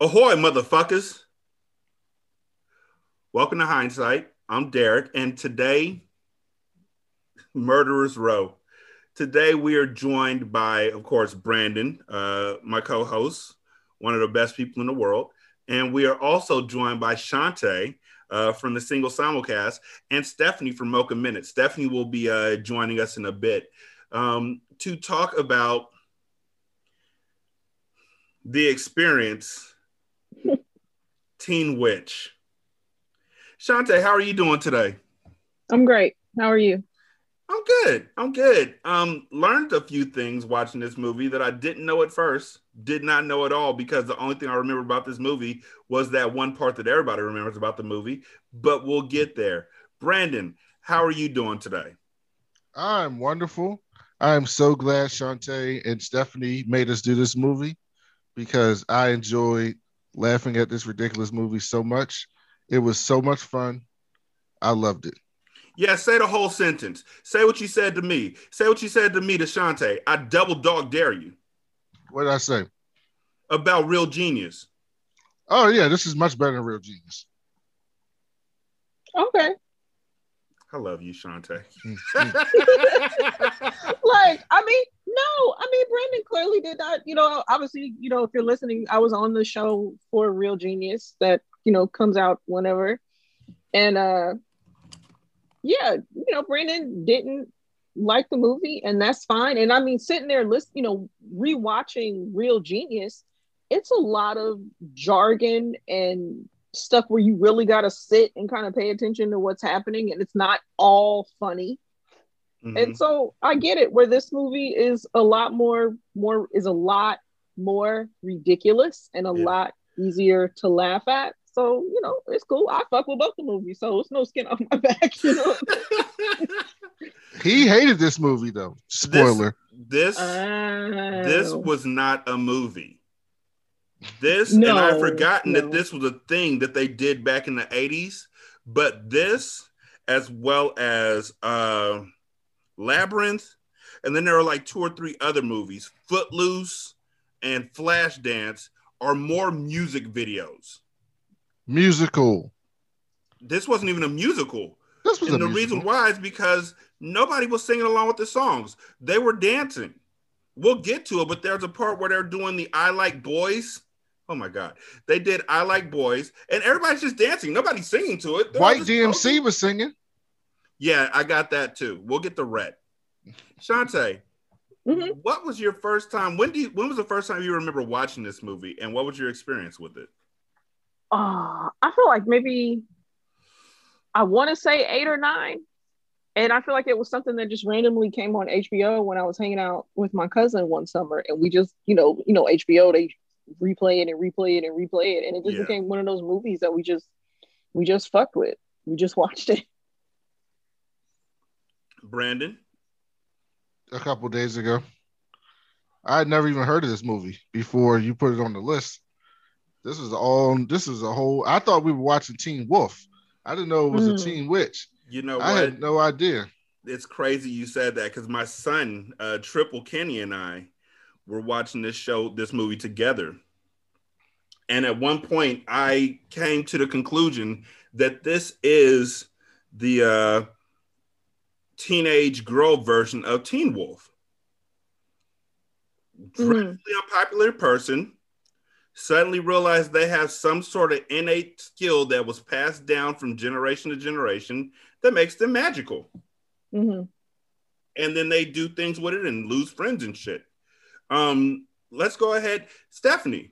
Ahoy, motherfuckers. Welcome to Hindsight. I'm Derek, and today, Murderers Row. Today, we are joined by, of course, Brandon, uh, my co host, one of the best people in the world. And we are also joined by Shanta uh, from the single simulcast and Stephanie from Mocha Minute. Stephanie will be uh, joining us in a bit um, to talk about the experience Teen Witch. Shanta, how are you doing today? I'm great. How are you? I'm good. I'm good. Um, learned a few things watching this movie that I didn't know at first. Did not know at all because the only thing I remember about this movie was that one part that everybody remembers about the movie. But we'll get there. Brandon, how are you doing today? I'm wonderful. I'm so glad Shanta and Stephanie made us do this movie because I enjoyed laughing at this ridiculous movie so much. It was so much fun. I loved it. Yeah, say the whole sentence. Say what you said to me. Say what you said to me to Shanta. I double dog dare you. What did I say? About real genius. Oh yeah, this is much better than real genius. Okay. I love you, Shanta. Mm, mm. like, I mean, no, I mean, Brandon clearly did not, you know, obviously, you know, if you're listening, I was on the show for Real Genius that, you know, comes out whenever. And uh yeah, you know, Brandon didn't like the movie, and that's fine. And I mean, sitting there, list, you know, rewatching Real Genius, it's a lot of jargon and stuff where you really got to sit and kind of pay attention to what's happening, and it's not all funny. Mm-hmm. And so I get it where this movie is a lot more more is a lot more ridiculous and a yeah. lot easier to laugh at. So, you know, it's cool. I fuck with both the movies, so it's no skin off my back, you know. he hated this movie though. Spoiler. This this, uh, this was not a movie. This no, and I've forgotten no. that this was a thing that they did back in the 80s, but this as well as uh Labyrinth, and then there are like two or three other movies, Footloose and Flashdance, are more music videos. Musical. This wasn't even a musical. This was and the musical. reason why is because nobody was singing along with the songs. They were dancing. We'll get to it, but there's a part where they're doing the I Like Boys. Oh my God. They did I Like Boys, and everybody's just dancing. Nobody's singing to it. They're White DMC was singing. Yeah, I got that too. We'll get the red. Shante, mm-hmm. what was your first time? When do you, when was the first time you remember watching this movie, and what was your experience with it? Uh, I feel like maybe I want to say eight or nine, and I feel like it was something that just randomly came on HBO when I was hanging out with my cousin one summer, and we just, you know, you know, HBO they replay it and replay it and replay it, and it just yeah. became one of those movies that we just we just fucked with. We just watched it. Brandon? A couple days ago. I had never even heard of this movie before you put it on the list. This is all. This is a whole. I thought we were watching Teen Wolf. I didn't know it was mm. a hmm. Teen Witch. You know, I had no idea. It's crazy you said that because my son, uh, Triple Kenny, and I were watching this show, this movie together. And at one point, I came to the conclusion that this is the uh, teenage girl version of Teen Wolf. Incredibly mm. unpopular person suddenly realize they have some sort of innate skill that was passed down from generation to generation that makes them magical. Mm-hmm. And then they do things with it and lose friends and shit. Um, let's go ahead, Stephanie.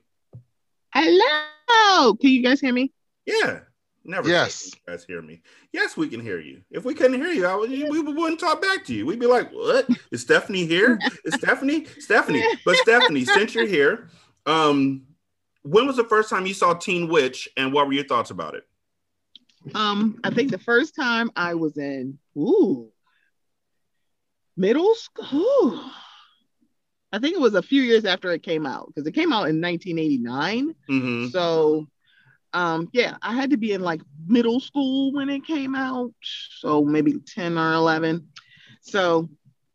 Hello, can you guys hear me? Yeah. Never. Yes. guys hear me. Yes, we can hear you. If we couldn't hear you, I would, we wouldn't talk back to you. We'd be like, "What is Stephanie here? Is Stephanie? Stephanie?" But Stephanie, since you're here, um, when was the first time you saw Teen Witch, and what were your thoughts about it? Um, I think the first time I was in ooh middle school. I think it was a few years after it came out because it came out in 1989. Mm-hmm. So um yeah i had to be in like middle school when it came out so maybe 10 or 11 so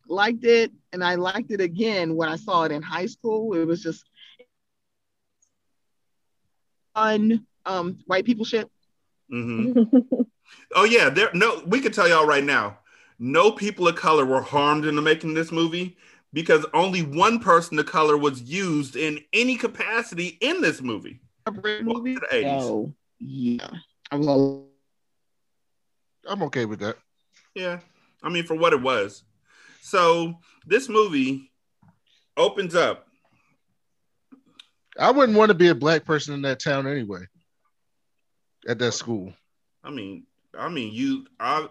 liked it and i liked it again when i saw it in high school it was just fun um, white people shit. Mm-hmm. oh yeah, there. No, we can tell y'all right now. No people of color were harmed in the making of this movie because only one person of color was used in any capacity in this movie. Movie? Oh, yeah. I'm, all... I'm okay with that. Yeah. I mean, for what it was. So this movie opens up. I wouldn't want to be a black person in that town anyway. At that school. I mean, I mean, you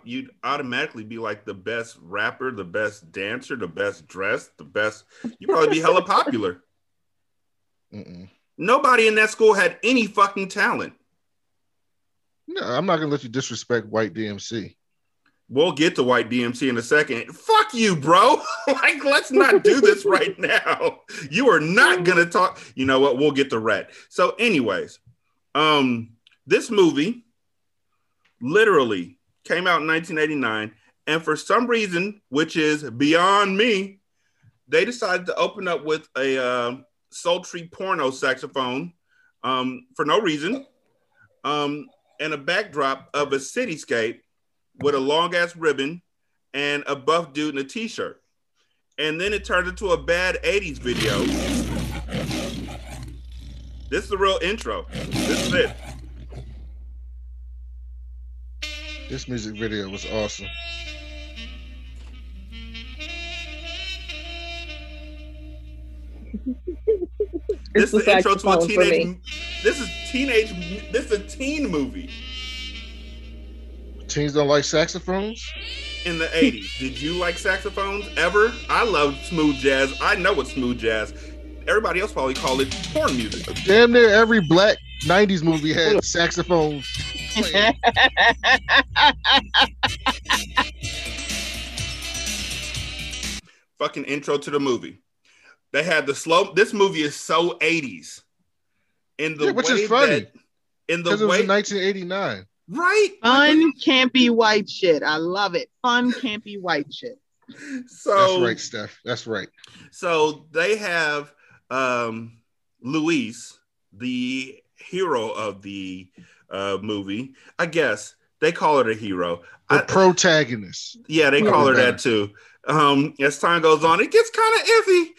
you'd automatically be like the best rapper, the best dancer, the best dressed, the best. You'd probably be hella popular. Mm-mm. Nobody in that school had any fucking talent. No, I'm not gonna let you disrespect White DMC. We'll get to White DMC in a second. Fuck you, bro. like, let's not do this right now. You are not gonna talk. You know what? We'll get to Rhet. So, anyways, um, this movie literally came out in 1989, and for some reason, which is beyond me, they decided to open up with a uh, sultry porno saxophone um, for no reason, um, and a backdrop of a cityscape with a long ass ribbon and a buff dude in a t-shirt. And then it turned into a bad 80s video. This is the real intro. This is it. This music video was awesome. this is the intro to a teenage. This is teenage. This is a teen movie. Teens don't like saxophones. In the '80s, did you like saxophones ever? I love smooth jazz. I know what smooth jazz. Everybody else probably call it porn music. Damn near every black '90s movie had saxophones Fucking intro to the movie. They had the slow. This movie is so 80s. In the yeah, which is funny. That, in the way, it was 1989. Right. Fun campy white shit. I love it. Fun campy white shit. So that's right, Steph. That's right. So they have um Louise, the hero of the uh, movie. I guess they call her a hero. The I, protagonist. Yeah, they call her that too. Um, as time goes on, it gets kind of iffy.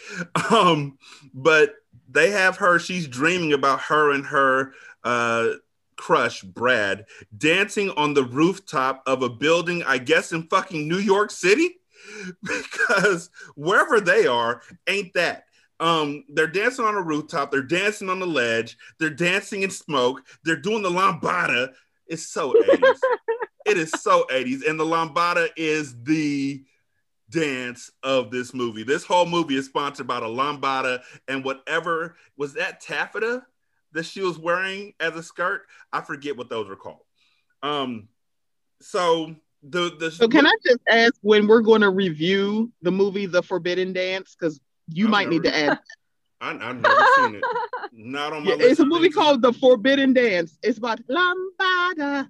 Um, but they have her. She's dreaming about her and her uh, crush, Brad, dancing on the rooftop of a building. I guess in fucking New York City, because wherever they are, ain't that um, they're dancing on a rooftop, they're dancing on the ledge, they're dancing in smoke, they're doing the lambada. It's so 80s. it is so 80s. And the lambada is the dance of this movie. This whole movie is sponsored by the lambada and whatever was that taffeta that she was wearing as a skirt. I forget what those are called. Um, so the the so can I just ask when we're going to review the movie The Forbidden Dance because you I've might never, need to add. I, have never seen it. Not on my. Yeah, it's a movie called The Forbidden Dance. It's about lambada,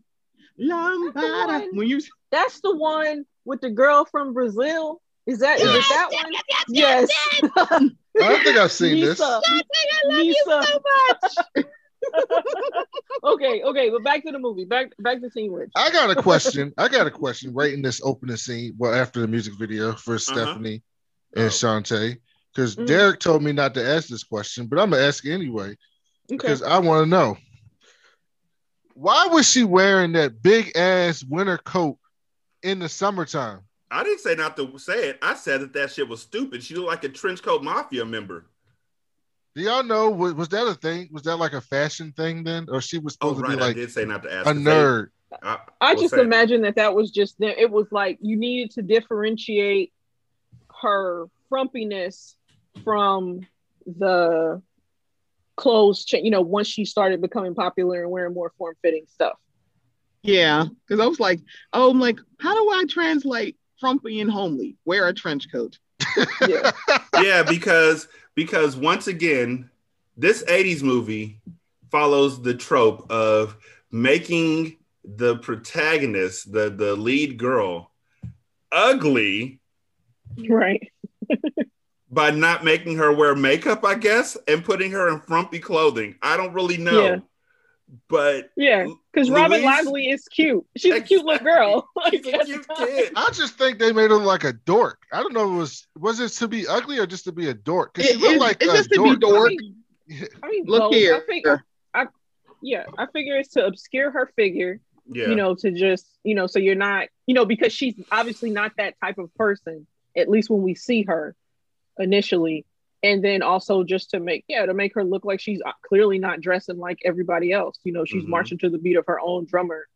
lambada. When you that's the one with the girl from Brazil. Is that yes, is it that one? Yes. yes. I don't think I've seen Lisa, this. I love Lisa. you so much. okay, okay, but back to the movie. Back back to Teen Witch. I got a question. I got a question right in this opening scene. Well, after the music video for uh-huh. Stephanie and oh. Shanta because mm. Derek told me not to ask this question, but I'm gonna ask anyway okay. because I want to know why was she wearing that big ass winter coat in the summertime? I didn't say not to say it. I said that that shit was stupid. She looked like a trench coat mafia member. Do y'all know was, was that a thing? Was that like a fashion thing then, or she was oh, supposed oh, right. to be like? I did say not to ask a nerd. I, I just imagine that that was just there. it was like you needed to differentiate her frumpiness from the clothes, you know, once she started becoming popular and wearing more form fitting stuff. Yeah, because I was like, oh, I'm like, how do I translate frumpy and homely? Wear a trench coat. yeah. yeah, because because once again, this 80s movie follows the trope of making the protagonist, the the lead girl, ugly. Right by not making her wear makeup, I guess, and putting her in frumpy clothing. I don't really know. Yeah. But yeah, because Robin Lively is cute. She's exactly. a cute little girl. She's a cute. I just think they made her like a dork. I don't know. If it was was it to be ugly or just to be a dork? Because she looked like it's just dork. to be dork. I mean, I mean look both. here. I figure, I, yeah, I figure it's to obscure her figure. Yeah. You know, to just you know, so you're not you know because she's obviously not that type of person. At least when we see her initially and then also just to make yeah to make her look like she's uh, clearly not dressing like everybody else you know she's mm-hmm. marching to the beat of her own drummer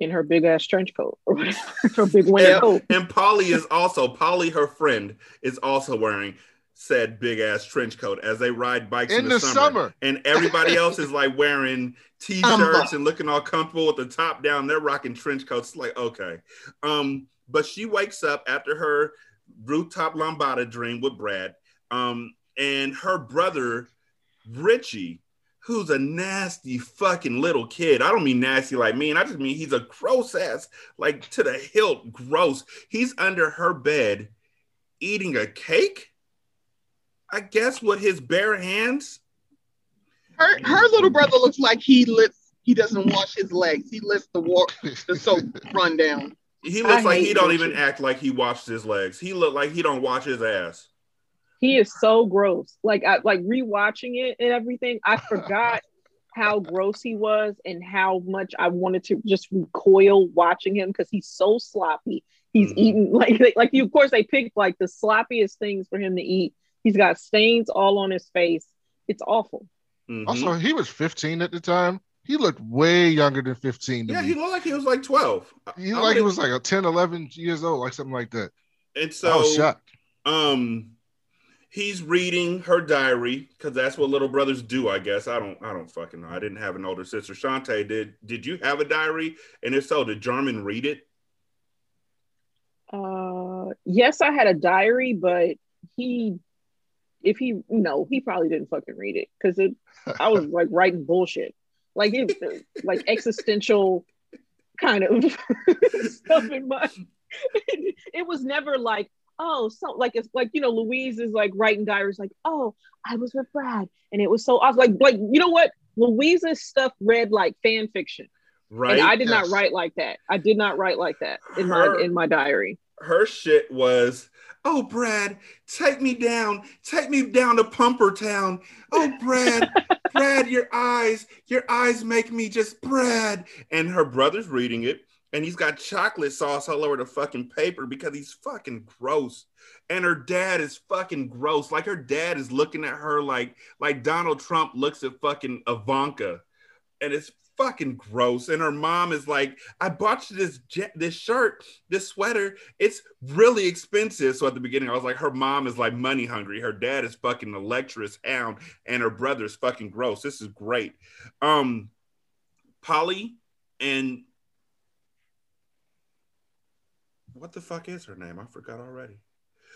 in her big ass trench coat or whatever her big winter and, coat and polly is also polly her friend is also wearing said big ass trench coat as they ride bikes in, in the, the summer. summer. and everybody else is like wearing t-shirts and looking all comfortable with the top down they're rocking trench coats like okay um but she wakes up after her rooftop lambada dream with brad um, and her brother, Richie, who's a nasty fucking little kid. I don't mean nasty like me, and I just mean he's a gross ass, like to the hilt, gross. He's under her bed eating a cake. I guess with his bare hands. Her her little brother looks like he lets he doesn't wash his legs. He lets the walk the soap run down. He looks I like he don't Richie. even act like he washed his legs. He look like he don't wash his ass. He is so gross. Like I like rewatching it and everything. I forgot how gross he was and how much I wanted to just recoil watching him because he's so sloppy. He's mm-hmm. eating like like, like you. Of course, they picked like the sloppiest things for him to eat. He's got stains all on his face. It's awful. Mm-hmm. Also, he was 15 at the time. He looked way younger than 15. yeah, me. he looked like he was like 12. He looked like he was like a 10, 11 years old, like something like that. And so, I was shocked. Um, he's reading her diary because that's what little brothers do i guess. I don't i don't fucking know. I didn't have an older sister. Shanta did did you have a diary? And if so did Jarman read it? Uh yes i had a diary but he if he no he probably didn't fucking read it because it i was like writing bullshit. Like it like existential kind of stuff in my it was never like oh, so like it's like you know, Louise is like writing diaries, like, oh, I was with Brad, and it was so awesome. Like, like you know what? Louise's stuff read like fan fiction, right? And I did yes. not write like that. I did not write like that in her, my in my diary. Her shit was, oh, Brad, take me down, take me down to Pumper Town. Oh, Brad, Brad, your eyes, your eyes make me just Brad. And her brother's reading it and he's got chocolate sauce all over the fucking paper because he's fucking gross. And her dad is fucking gross. Like her dad is looking at her like like Donald Trump looks at fucking Ivanka, and it's fucking gross. And her mom is like, "I bought you this this shirt, this sweater. It's really expensive." So at the beginning, I was like, her mom is like money hungry. Her dad is fucking a lecherous hound, and her brother is fucking gross. This is great. Um, Polly and what the fuck is her name? I forgot already.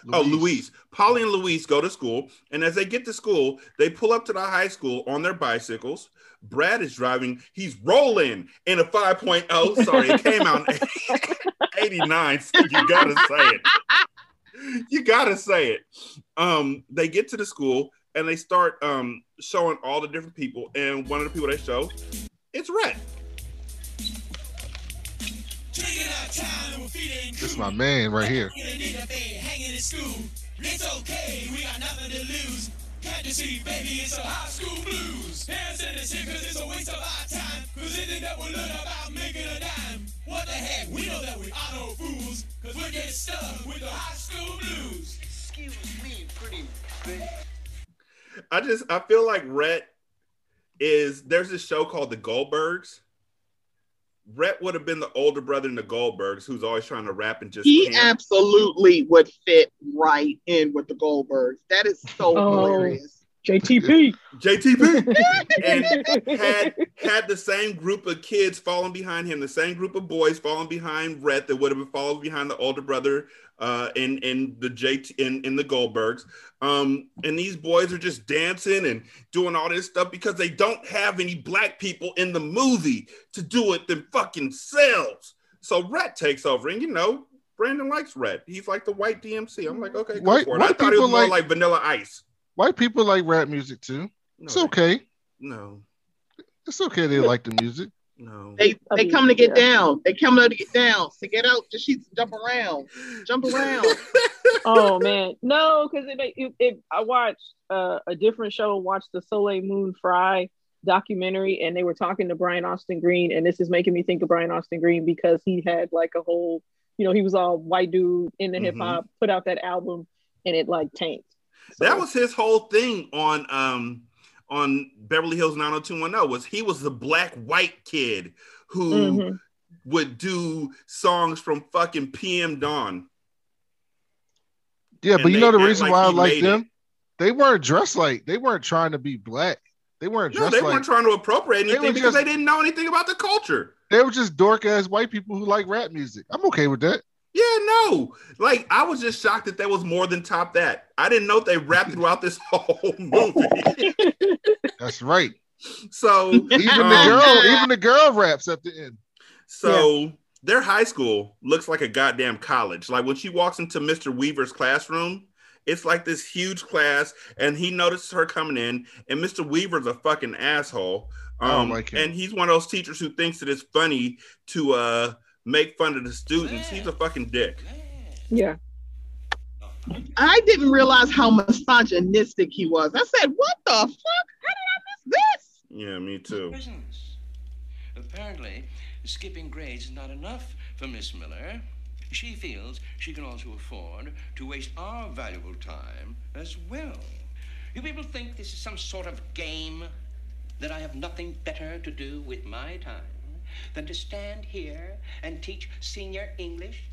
Louise. Oh, Louise. Polly and Louise go to school, and as they get to school, they pull up to the high school on their bicycles. Brad is driving. He's rolling in a 5.0. Sorry, it came out 89. So you gotta say it. You gotta say it. Um, they get to the school and they start um showing all the different people, and one of the people they show, it's Rhet. This is my man right here. It's okay, we got nothing to lose. Can't you see, baby, it's a high school blues. Parents in this cause it's a waste of our time. Cause they think that we'll learn about making a dime. What the heck, we know that we are no fools. Cause we're getting stuck with the high school blues. Excuse me, pretty bitch. I just, I feel like Rhet is, there's this show called The Goldbergs Rhet would have been the older brother in the Goldbergs, who's always trying to rap and just. He camp. absolutely would fit right in with the Goldbergs. That is so oh, hilarious. JTP, JTP, and had had the same group of kids falling behind him, the same group of boys falling behind Rhet that would have been following behind the older brother uh, in in the JT in in the Goldbergs. Um, and these boys are just dancing and doing all this stuff because they don't have any black people in the movie to do it them fucking selves. So Rhet takes over, and you know, Brandon likes Rhet. He's like the white DMC. I'm like, okay, go white, for it. I thought it was more like, like Vanilla Ice. White people like rap music too. No, it's okay. No. It's okay. They like the music. No. They they come to get down. They come to get down. To get out, the sheets jump around, jump around. oh man, no, because it, it, it, I watched uh, a different show. Watched the Soleil Moon Fry documentary, and they were talking to Brian Austin Green, and this is making me think of Brian Austin Green because he had like a whole, you know, he was all white dude in the mm-hmm. hip hop, put out that album, and it like tanked. So, that was his whole thing on um on Beverly Hills 90210 was he was the black white kid who mm-hmm. would do songs from fucking PM Dawn. Yeah, and but you know the reason like why I like them? It. They weren't dressed like they weren't trying to be black. They weren't dressed no, they like, weren't trying to appropriate anything they because just, they didn't know anything about the culture. They were just dork ass white people who like rap music. I'm okay with that. Yeah, no. Like I was just shocked that there was more than top that. I didn't know they rapped throughout this whole movie. That's right. So even um, the girl, even the girl raps at the end. So yeah. their high school looks like a goddamn college. Like when she walks into Mr. Weaver's classroom, it's like this huge class, and he notices her coming in, and Mr. Weaver's a fucking asshole. Um, like and he's one of those teachers who thinks that it's funny to uh make fun of the students. He's a fucking dick. Yeah. I didn't realize how misogynistic he was. I said, "What the fuck? How did I miss this?" Yeah, me too. Apparently, skipping grades is not enough for Miss Miller. She feels she can also afford to waste our valuable time as well. You people think this is some sort of game? That I have nothing better to do with my time? Than to stand here and teach senior English?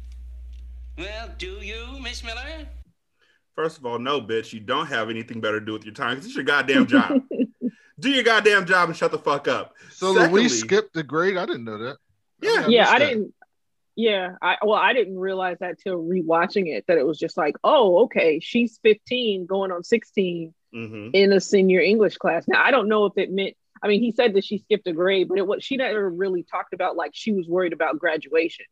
Well, do you, Miss Miller? First of all, no, bitch. You don't have anything better to do with your time because it's your goddamn job. do your goddamn job and shut the fuck up. So Secondly, Louise skipped the grade. I didn't know that. Yeah, yeah, I didn't. Yeah, I well, I didn't realize that till rewatching it that it was just like, oh, okay, she's 15 going on 16 mm-hmm. in a senior English class. Now I don't know if it meant I mean, he said that she skipped a grade, but it was she never really talked about like she was worried about graduation.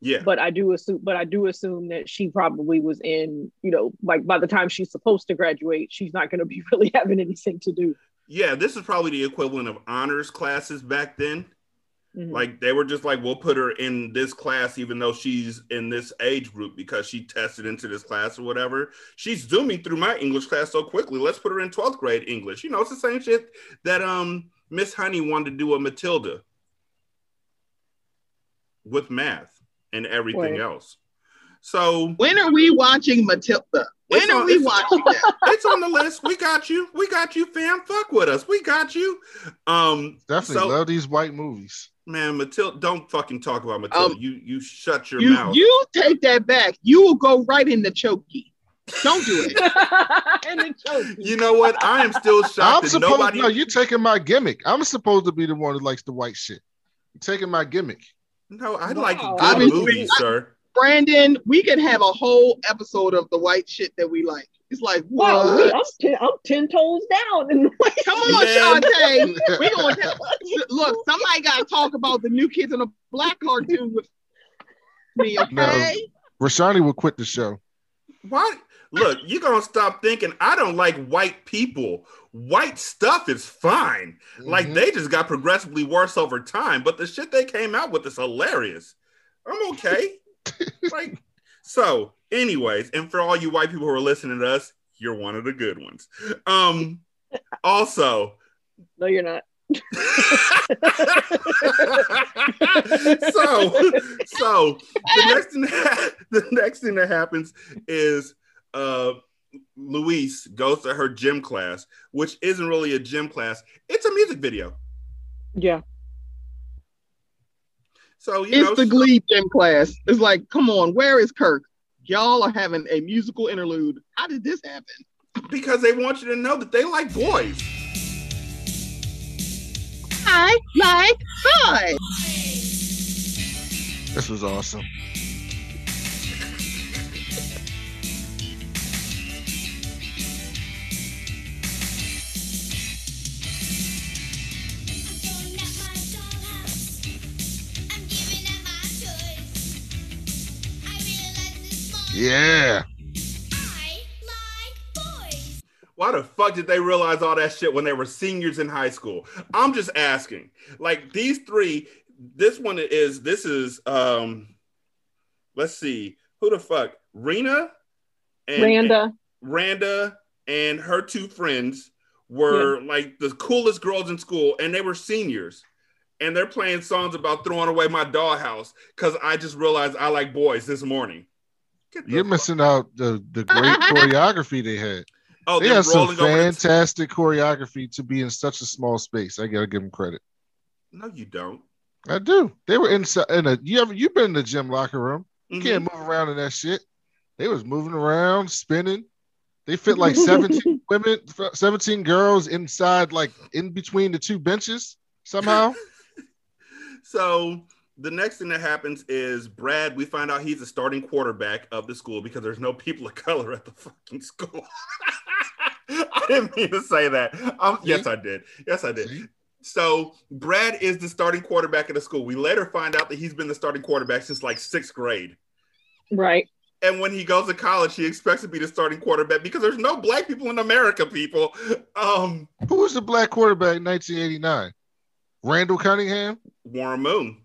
Yeah. But I do assume, but I do assume that she probably was in, you know, like by the time she's supposed to graduate, she's not going to be really having anything to do. Yeah, this is probably the equivalent of honors classes back then. Mm-hmm. Like they were just like, we'll put her in this class, even though she's in this age group because she tested into this class or whatever. She's zooming through my English class so quickly. Let's put her in 12th grade English. You know, it's the same shit that um Miss Honey wanted to do a Matilda with math and everything Wait. else. So when are we watching Matilda? When are on, we watching that? It's on the list. We got you. We got you, fam. Fuck with us. We got you. Um definitely so, love these white movies. Man, Matilda, don't fucking talk about Matilda. Um, you you shut your you, mouth. You take that back. You will go right in the chokey. Don't do it. you know what? I am still shocked I'm that supposed, nobody. No, you're taking my gimmick. I'm supposed to be the one who likes the white shit. You're taking my gimmick. No, I wow. like good I mean, movies, I, sir. Brandon, we could have a whole episode of the white shit that we like. It's like, what? Wow, I'm, ten, I'm ten toes down. Come on, Shanta. we gonna look. Somebody got to talk about the new kids on the black cartoon with me. Okay. No, Rashani will quit the show. What? Look, you're gonna stop thinking I don't like white people. White stuff is fine. Mm-hmm. Like they just got progressively worse over time, but the shit they came out with is hilarious. I'm okay. like so, anyways, and for all you white people who are listening to us, you're one of the good ones. Um, also, no, you're not. so, so the next thing that, the next thing that happens is uh, Louise goes to her gym class, which isn't really a gym class; it's a music video. Yeah. So it's know, the Glee gym class. It's like, come on, where is Kirk? Y'all are having a musical interlude. How did this happen? Because they want you to know that they like boys. I like boys. This was awesome. Yeah. Why the fuck did they realize all that shit when they were seniors in high school? I'm just asking. Like these three, this one is this is um let's see, who the fuck? Rena and Randa. And Randa and her two friends were yeah. like the coolest girls in school, and they were seniors. And they're playing songs about throwing away my dollhouse because I just realized I like boys this morning. You're missing out the, the great choreography they had. Oh, they had some fantastic choreography to be in such a small space. I gotta give them credit. No, you don't. I do. They were inside in a you ever you've been in the gym locker room. You mm-hmm. can't move around in that shit. They was moving around, spinning. They fit like 17 women, 17 girls inside, like in between the two benches somehow. so the next thing that happens is Brad, we find out he's the starting quarterback of the school because there's no people of color at the fucking school. I didn't mean to say that. Um, yes, I did. Yes, I did. So Brad is the starting quarterback of the school. We later find out that he's been the starting quarterback since like sixth grade. Right. And when he goes to college, he expects to be the starting quarterback because there's no black people in America, people. Um, Who was the black quarterback in 1989? Randall Cunningham? Warren Moon.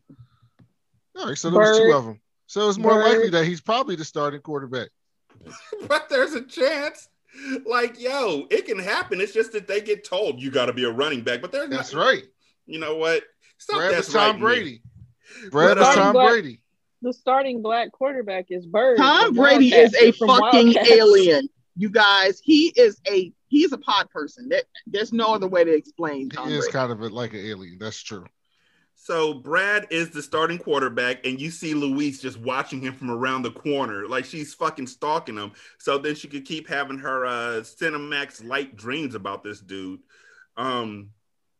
All right, so there was two of them. So it's more Bird. likely that he's probably the starting quarterback. but there's a chance. Like, yo, it can happen. It's just that they get told you got to be a running back. But there's that's not, right. You know what? Stop Brad that's Tom right Brady. Me. Brad is Tom Brady the starting black quarterback is Bird. Tom Brady is a fucking Wildcats. alien. You guys, he is a he's a pod person. That there's no other way to explain. Tom he is Brady. kind of a, like an alien. That's true. So Brad is the starting quarterback, and you see Louise just watching him from around the corner, like she's fucking stalking him. So then she could keep having her uh Cinemax light dreams about this dude. Um,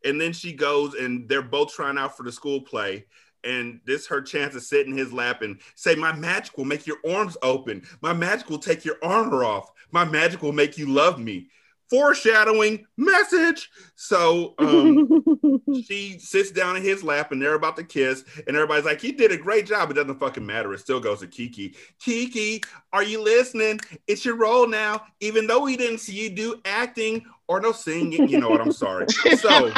and then she goes and they're both trying out for the school play and this her chance to sit in his lap and say, My magic will make your arms open. My magic will take your armor off. My magic will make you love me. Foreshadowing message. So um, she sits down in his lap and they're about to kiss, and everybody's like, he did a great job. It doesn't fucking matter. It still goes to Kiki. Kiki, are you listening? It's your role now. Even though we didn't see you do acting or no singing, you know what? I'm sorry. So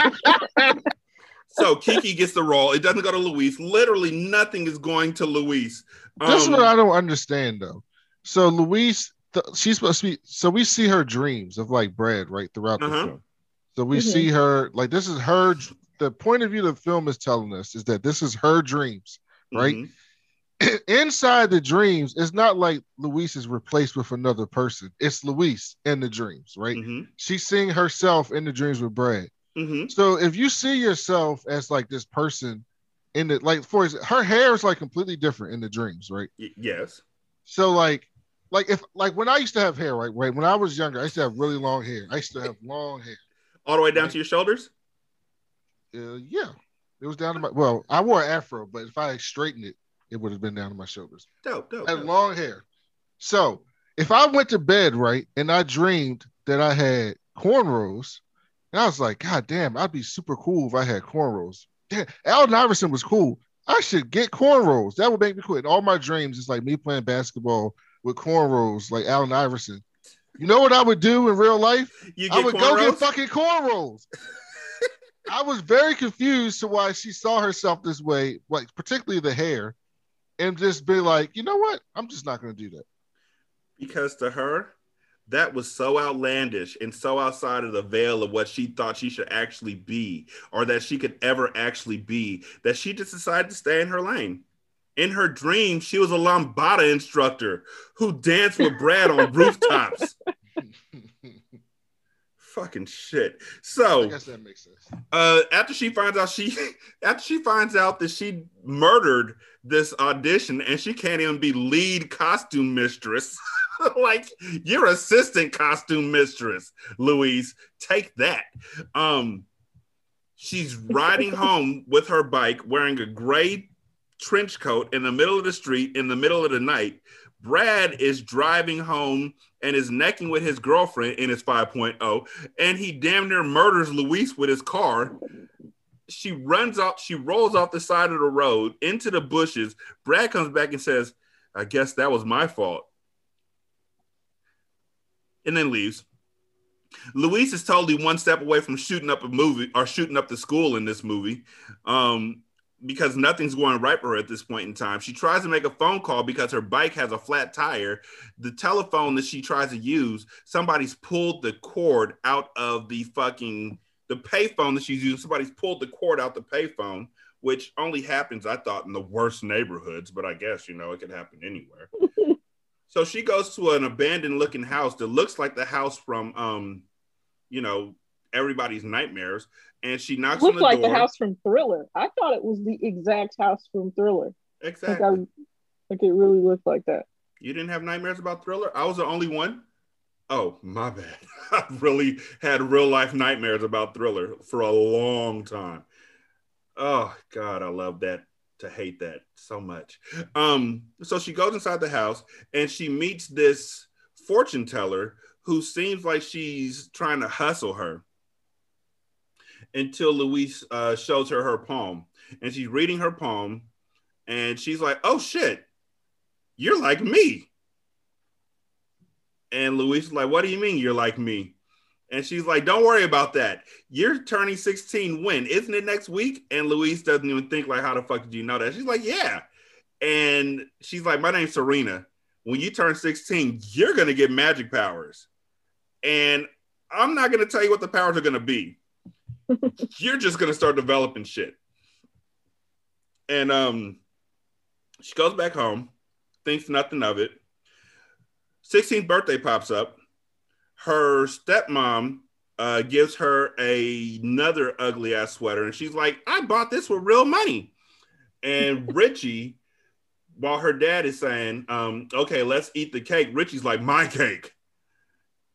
so Kiki gets the role. It doesn't go to Louise. Literally nothing is going to Louise. Um, That's what I don't understand though. So Louise, th- she's supposed to be. So we see her dreams of like Brad right throughout uh-huh. the film. So we mm-hmm. see her like this is her. The point of view the film is telling us is that this is her dreams, right? Mm-hmm. Inside the dreams, it's not like Louise is replaced with another person. It's Louise in the dreams, right? Mm-hmm. She's seeing herself in the dreams with Brad. Mm-hmm. So if you see yourself as like this person in the like for her hair is like completely different in the dreams, right? Y- yes. So like like if like when I used to have hair, right? Right. When I was younger, I used to have really long hair. I used to have long hair. All the way down right? to your shoulders? Uh, yeah. It was down to my well, I wore afro, but if I straightened it, it would have been down to my shoulders. Dope, dope. I had dope. long hair. So if I went to bed, right, and I dreamed that I had cornrows, and I was like, God damn, I'd be super cool if I had cornrows. Damn, Allen Iverson was cool. I should get cornrows. That would make me cool. In all my dreams, it's like me playing basketball with cornrows, like Allen Iverson. You know what I would do in real life? I would go get fucking cornrows. I was very confused to why she saw herself this way, like particularly the hair, and just be like, you know what? I'm just not going to do that. Because to her, that was so outlandish and so outside of the veil of what she thought she should actually be or that she could ever actually be that she just decided to stay in her lane. In her dream, she was a lambada instructor who danced with Brad on rooftops. Fucking shit. So I guess that makes sense. Uh, after she finds out she after she finds out that she murdered this audition and she can't even be lead costume mistress. like your assistant costume mistress, Louise. Take that. Um, she's riding home with her bike wearing a gray trench coat in the middle of the street in the middle of the night. Brad is driving home and is necking with his girlfriend in his 5.0, and he damn near murders Louise with his car. She runs off, she rolls off the side of the road into the bushes. Brad comes back and says, I guess that was my fault and then leaves. Louise is totally one step away from shooting up a movie or shooting up the school in this movie. Um, because nothing's going right for her at this point in time. She tries to make a phone call because her bike has a flat tire. The telephone that she tries to use, somebody's pulled the cord out of the fucking the payphone that she's using. Somebody's pulled the cord out the payphone, which only happens, I thought, in the worst neighborhoods, but I guess you know it could happen anywhere. so she goes to an abandoned looking house that looks like the house from um, you know, everybody's nightmares and she knocks Looked on the like door. the house from Thriller. I thought it was the exact house from Thriller. Exactly. Like, I, like it really looked like that. You didn't have nightmares about Thriller? I was the only one. Oh, my bad. I really had real life nightmares about Thriller for a long time. Oh God, I love that to hate that so much. Um, so she goes inside the house and she meets this fortune teller who seems like she's trying to hustle her until Louise uh, shows her her poem. And she's reading her poem and she's like, oh shit, you're like me. And Louise is like, what do you mean you're like me? And she's like, don't worry about that. You're turning 16 when? Isn't it next week? And Louise doesn't even think like, how the fuck did you know that? She's like, yeah. And she's like, my name's Serena. When you turn 16, you're going to get magic powers. And I'm not going to tell you what the powers are going to be you're just gonna start developing shit. And um, she goes back home, thinks nothing of it. 16th birthday pops up. Her stepmom uh, gives her a, another ugly ass sweater, and she's like, "I bought this with real money." And Richie, while her dad is saying, um, "Okay, let's eat the cake," Richie's like, "My cake."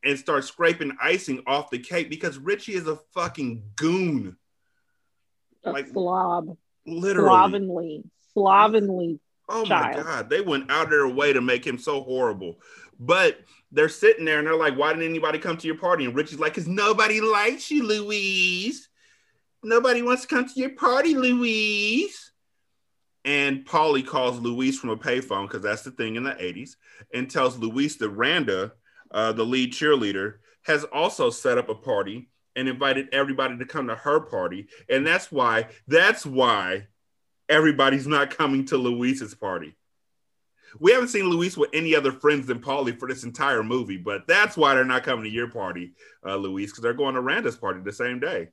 And start scraping icing off the cake because Richie is a fucking goon. A like slob. Literally. Slovenly. Slovenly. Oh child. my god. They went out of their way to make him so horrible. But they're sitting there and they're like, why didn't anybody come to your party? And Richie's like, because nobody likes you, Louise. Nobody wants to come to your party, Louise. And Polly calls Louise from a payphone because that's the thing in the 80s and tells Louise that Randa uh, the lead cheerleader, has also set up a party and invited everybody to come to her party. And that's why, that's why everybody's not coming to Louise's party. We haven't seen Louise with any other friends than Polly for this entire movie, but that's why they're not coming to your party, uh, Louise, because they're going to Randa's party the same day.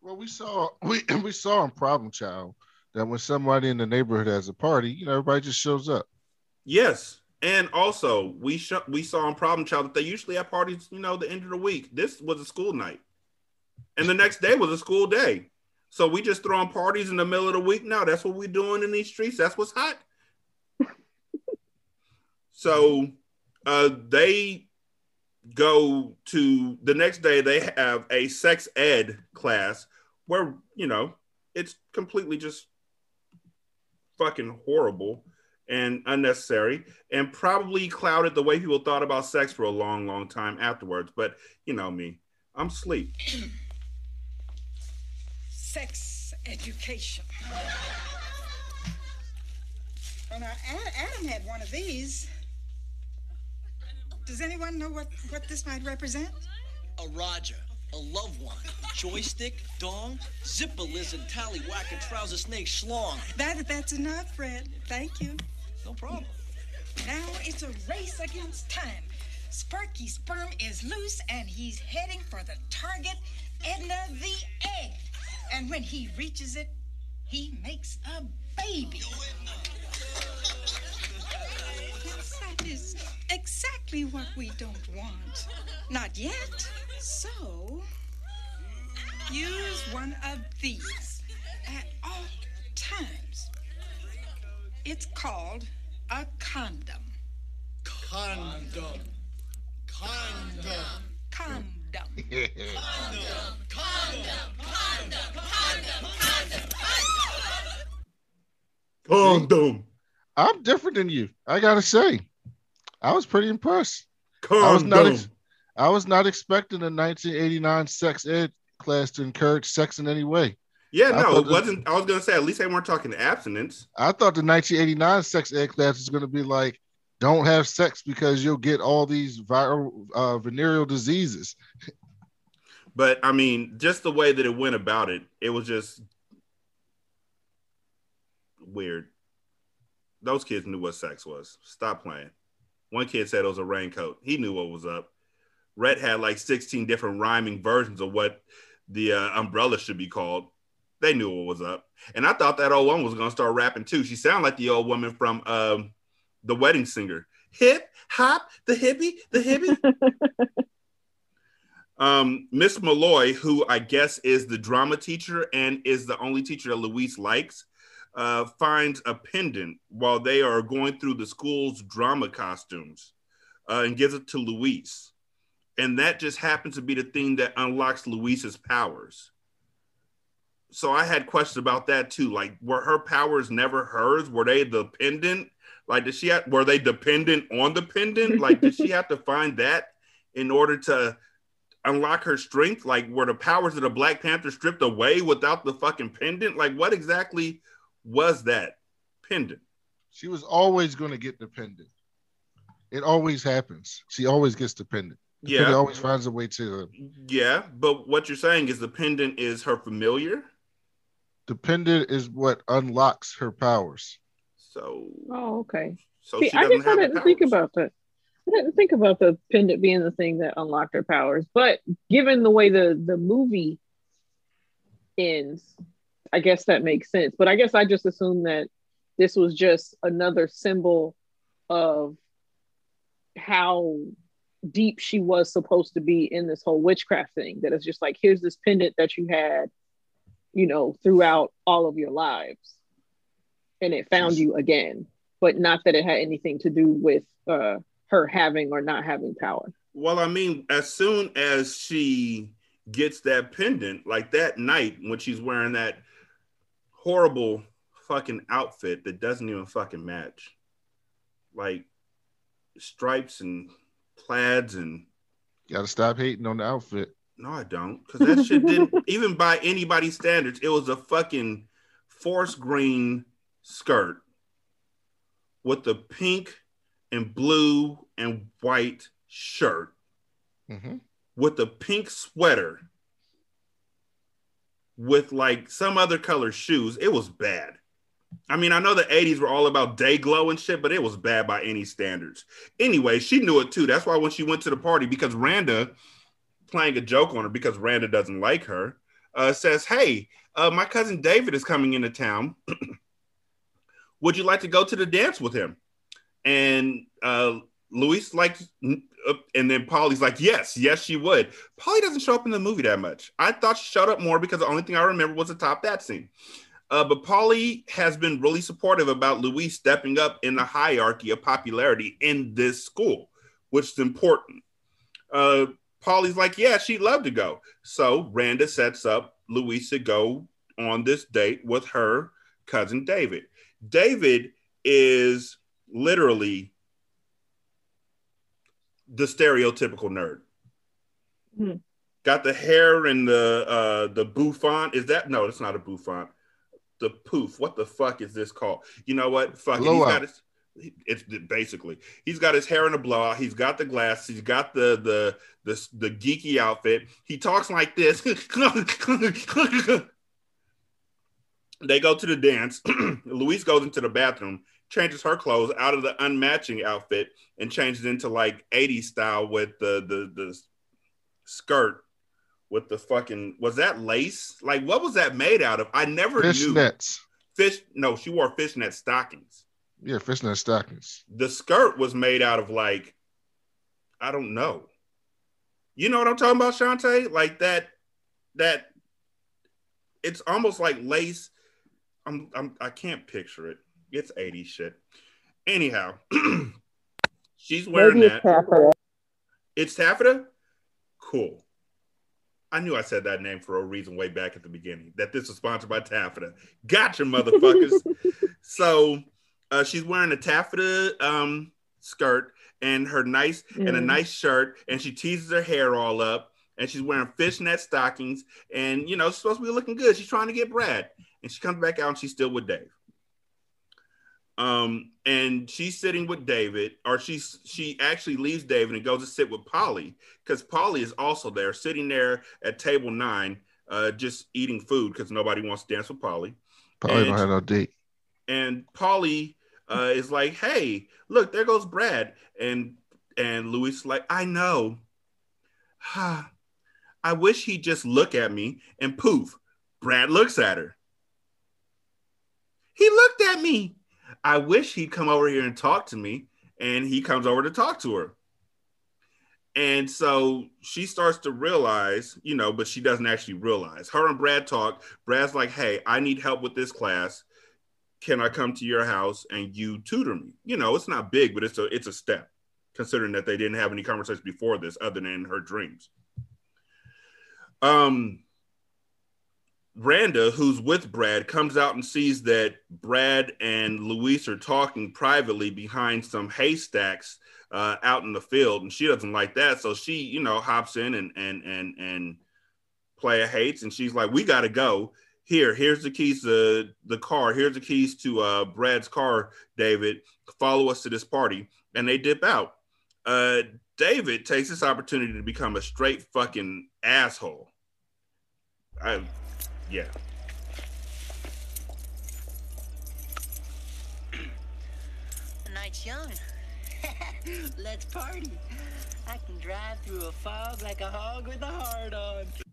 Well, we saw we we saw in Problem Child that when somebody in the neighborhood has a party, you know, everybody just shows up. Yes, and also, we sh- we saw in Problem Child that they usually have parties, you know, the end of the week. This was a school night, and the next day was a school day. So we just throwing parties in the middle of the week now. That's what we're doing in these streets. That's what's hot. so uh, they go to the next day. They have a sex ed class where you know it's completely just fucking horrible and unnecessary and probably clouded the way people thought about sex for a long, long time afterwards. But you know me, I'm sleep. Sex education. Well, now, Adam had one of these. Does anyone know what, what this might represent? A Roger a loved one, joystick, dong, zipper lizard, tallywhack, and trouser snake schlong. That, that's enough, Fred. Thank you. No problem. Now it's a race against time. Sparky's sperm is loose and he's heading for the target, Edna the egg. And when he reaches it, he makes a baby. Yes, that is exactly what we don't want. Not yet. So, use one of these at all times. It's called a condom. Condom. Condom. Condom. Condom. Condom. Condom. Condom. Condom. Condom. I'm different than you. I gotta say, I was pretty impressed. Condom. I was not. Ex- I was not expecting a 1989 sex ed class to encourage sex in any way. Yeah, no, it wasn't. I was gonna say at least they weren't talking abstinence. I thought the 1989 sex ed class was gonna be like, don't have sex because you'll get all these viral uh, venereal diseases. But I mean, just the way that it went about it, it was just weird. Those kids knew what sex was. Stop playing. One kid said it was a raincoat. He knew what was up. Rhet had like 16 different rhyming versions of what the uh, umbrella should be called. They knew what was up. And I thought that old woman was going to start rapping too. She sounded like the old woman from um, The Wedding Singer. Hip, hop, the hippie, the hippie. um, Miss Malloy, who I guess is the drama teacher and is the only teacher that Louise likes, uh, finds a pendant while they are going through the school's drama costumes uh, and gives it to Louise. And that just happens to be the thing that unlocks Louise's powers. So I had questions about that too. Like, were her powers never hers? Were they the pendant? Like, did she have, were they dependent on the pendant? Like, did she have to find that in order to unlock her strength? Like, were the powers of the Black Panther stripped away without the fucking pendant? Like, what exactly was that pendant? She was always going to get the pendant. It always happens. She always gets the pendant. The yeah, pendant always finds a way to. Yeah, but what you're saying is the pendant is her familiar. The pendant is what unlocks her powers. So. Oh, okay. So See, I guess I didn't think about that. I didn't think about the pendant being the thing that unlocked her powers, but given the way the the movie ends, I guess that makes sense. But I guess I just assumed that this was just another symbol of how deep she was supposed to be in this whole witchcraft thing. That it's just like, here's this pendant that you had, you know, throughout all of your lives. And it found you again, but not that it had anything to do with uh, her having or not having power. Well, I mean, as soon as she gets that pendant, like that night when she's wearing that horrible fucking outfit that doesn't even fucking match. Like stripes and plaids and you gotta stop hating on the outfit. No, I don't. Because that shit didn't even by anybody's standards, it was a fucking forest green skirt with the pink and blue and white shirt mm-hmm. with the pink sweater with like some other color shoes. It was bad. I mean, I know the 80s were all about day glow and shit, but it was bad by any standards. Anyway, she knew it too. That's why when she went to the party, because Randa, playing a joke on her because Randa doesn't like her, uh, says, Hey, uh, my cousin David is coming into town. Would you like to go to the dance with him? And uh, Louise like and then Polly's like, yes, yes, she would. Polly doesn't show up in the movie that much. I thought she showed up more because the only thing I remember was the top that scene. Uh, but Polly has been really supportive about Louise stepping up in the hierarchy of popularity in this school, which is important. Uh, Polly's like, yeah, she'd love to go. So Randa sets up Louise to go on this date with her cousin David. David is literally the stereotypical nerd. Mm. Got the hair and the uh the bouffant. Is that no? It's not a bouffant. The poof. What the fuck is this called? You know what? Fuck it. He's got his, it's basically he's got his hair in a blowout. He's got the glass. He's got the the the the geeky outfit. He talks like this. they go to the dance. Louise goes into the bathroom changes her clothes out of the unmatching outfit and changes into like 80s style with the the the skirt with the fucking was that lace? Like what was that made out of? I never fish knew. Nets. Fish no, she wore fishnet stockings. Yeah, fishnet stockings. The skirt was made out of like I don't know. You know what I'm talking about, Shanta? Like that that it's almost like lace. I'm, I'm I can't picture it. It's 80 shit. Anyhow, she's wearing Maybe that. It's taffeta. It's taffeta? Cool. I knew I said that name for a reason way back at the beginning. That this was sponsored by Taffeta. Gotcha, motherfuckers. so uh, she's wearing a taffeta um, skirt and her nice mm. and a mm. nice shirt, and she teases her hair all up, and she's wearing fishnet stockings, and you know, she's supposed to be looking good. She's trying to get Brad, and she comes back out and she's still with Dave. Um, and she's sitting with David, or she's she actually leaves David and goes to sit with Polly because Polly is also there, sitting there at table nine, uh, just eating food because nobody wants to dance with Polly. Polly don't have no date. And Polly uh, is like, "Hey, look, there goes Brad," and and Louise like, "I know. I wish he'd just look at me." And poof, Brad looks at her. He looked at me. I wish he'd come over here and talk to me. And he comes over to talk to her. And so she starts to realize, you know, but she doesn't actually realize. Her and Brad talk. Brad's like, hey, I need help with this class. Can I come to your house and you tutor me? You know, it's not big, but it's a it's a step, considering that they didn't have any conversations before this other than her dreams. Um Randa, who's with Brad, comes out and sees that Brad and Louise are talking privately behind some haystacks uh, out in the field, and she doesn't like that. So she, you know, hops in and and and and Playa hates, and she's like, "We got to go. Here, here's the keys to the car. Here's the keys to uh, Brad's car. David, follow us to this party." And they dip out. Uh, David takes this opportunity to become a straight fucking asshole. I yeah. The night's young. Let's party. I can drive through a fog like a hog with a heart on.